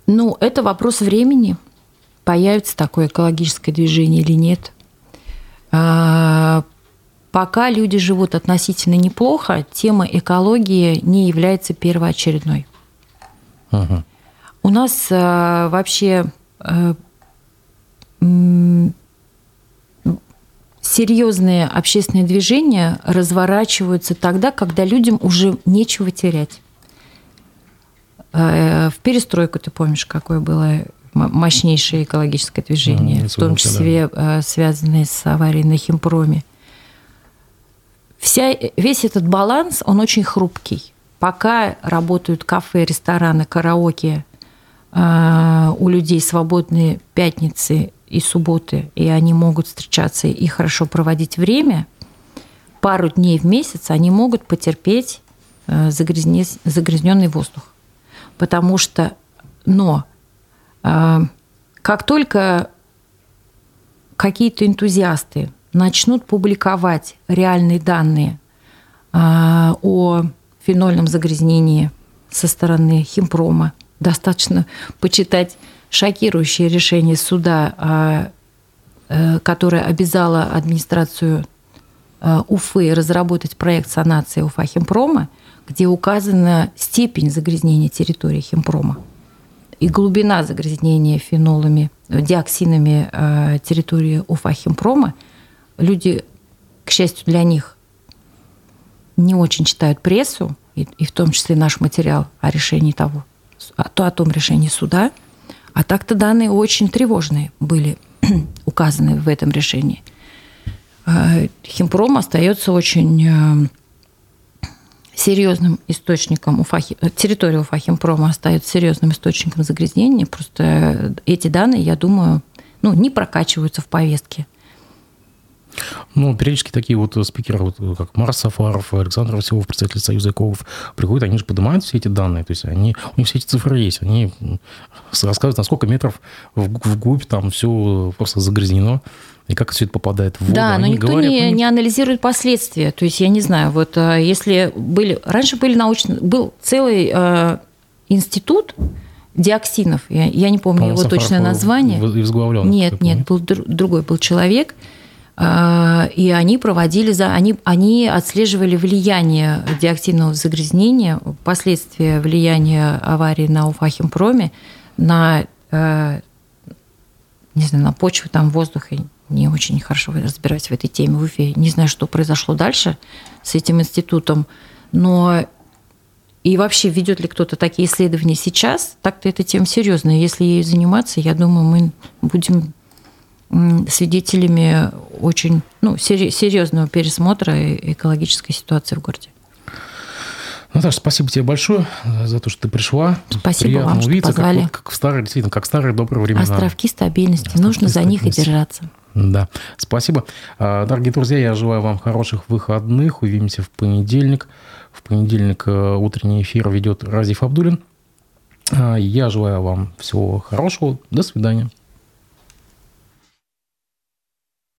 Ну, это вопрос времени – появится такое экологическое движение или нет. А, пока люди живут относительно неплохо, тема экологии не является первоочередной. Ага. У нас а, вообще а, серьезные общественные движения разворачиваются тогда, когда людям уже нечего терять. В перестройку, ты помнишь, какое было мощнейшее экологическое движение, mm, в том числе да. Э, связанное с аварией на Химпроме. Вся, весь этот баланс, он очень хрупкий. Пока работают кафе, рестораны, караоке, э, у людей свободные пятницы и субботы, и они могут встречаться и хорошо проводить время, пару дней в месяц они могут потерпеть э, загрязненный воздух. Потому что, но как только какие-то энтузиасты начнут публиковать реальные данные а, о фенольном загрязнении со стороны химпрома, достаточно почитать шокирующее решение суда, а, э, которое обязало администрацию Уфы разработать проект санации Уфа Химпрома, где указана степень загрязнения территории Химпрома и глубина загрязнения фенолами, диоксинами э, территории Уфахимпрома, люди, к счастью для них, не очень читают прессу, и, и в том числе наш материал о решении того, то о том решении суда, а так-то данные очень тревожные были указаны в этом решении. Э, Химпром остается очень э, серьезным источником Уфахи, э, территория Уфахимпрома остается серьезным источником загрязнения. Просто эти данные, я думаю, ну, не прокачиваются в повестке. Ну, периодически такие вот спикеры, вот, как Марс Сафаров, Александр Василов, представитель Союза экологов, приходят, они же поднимают все эти данные, то есть они, у них все эти цифры есть, они рассказывают, на сколько метров вглубь там все просто загрязнено и как все это попадает в воду. Да, но никто говорят, не, ну, не анализирует последствия. То есть я не знаю, вот э, если были раньше были научные, был целый э, институт диоксинов, я, я не помню его точное название. Нет, нет, был другой был человек, э, и они проводили за, они они отслеживали влияние диоксинового загрязнения, последствия влияния аварии на Уфахимпроме на э, не знаю, на почву, там, воздух, не очень хорошо разбираюсь в этой теме в Уфе. Не знаю, что произошло дальше с этим институтом, но и вообще ведет ли кто-то такие исследования сейчас, так-то эта тема серьезная. Если ей заниматься, я думаю, мы будем свидетелями очень ну, серьезного пересмотра экологической ситуации в городе. Наташа, спасибо тебе большое за то, что ты пришла. Спасибо Приятно вам, увидеться, что позвали. Как, как, в старые, действительно, как в старые добрые времена. Островки стабильности. Островки Нужно за них и держаться. Да, спасибо. А, дорогие друзья, я желаю вам хороших выходных. Увидимся в понедельник. В понедельник э, утренний эфир ведет Разиф Абдулин. А, я желаю вам всего хорошего. До свидания.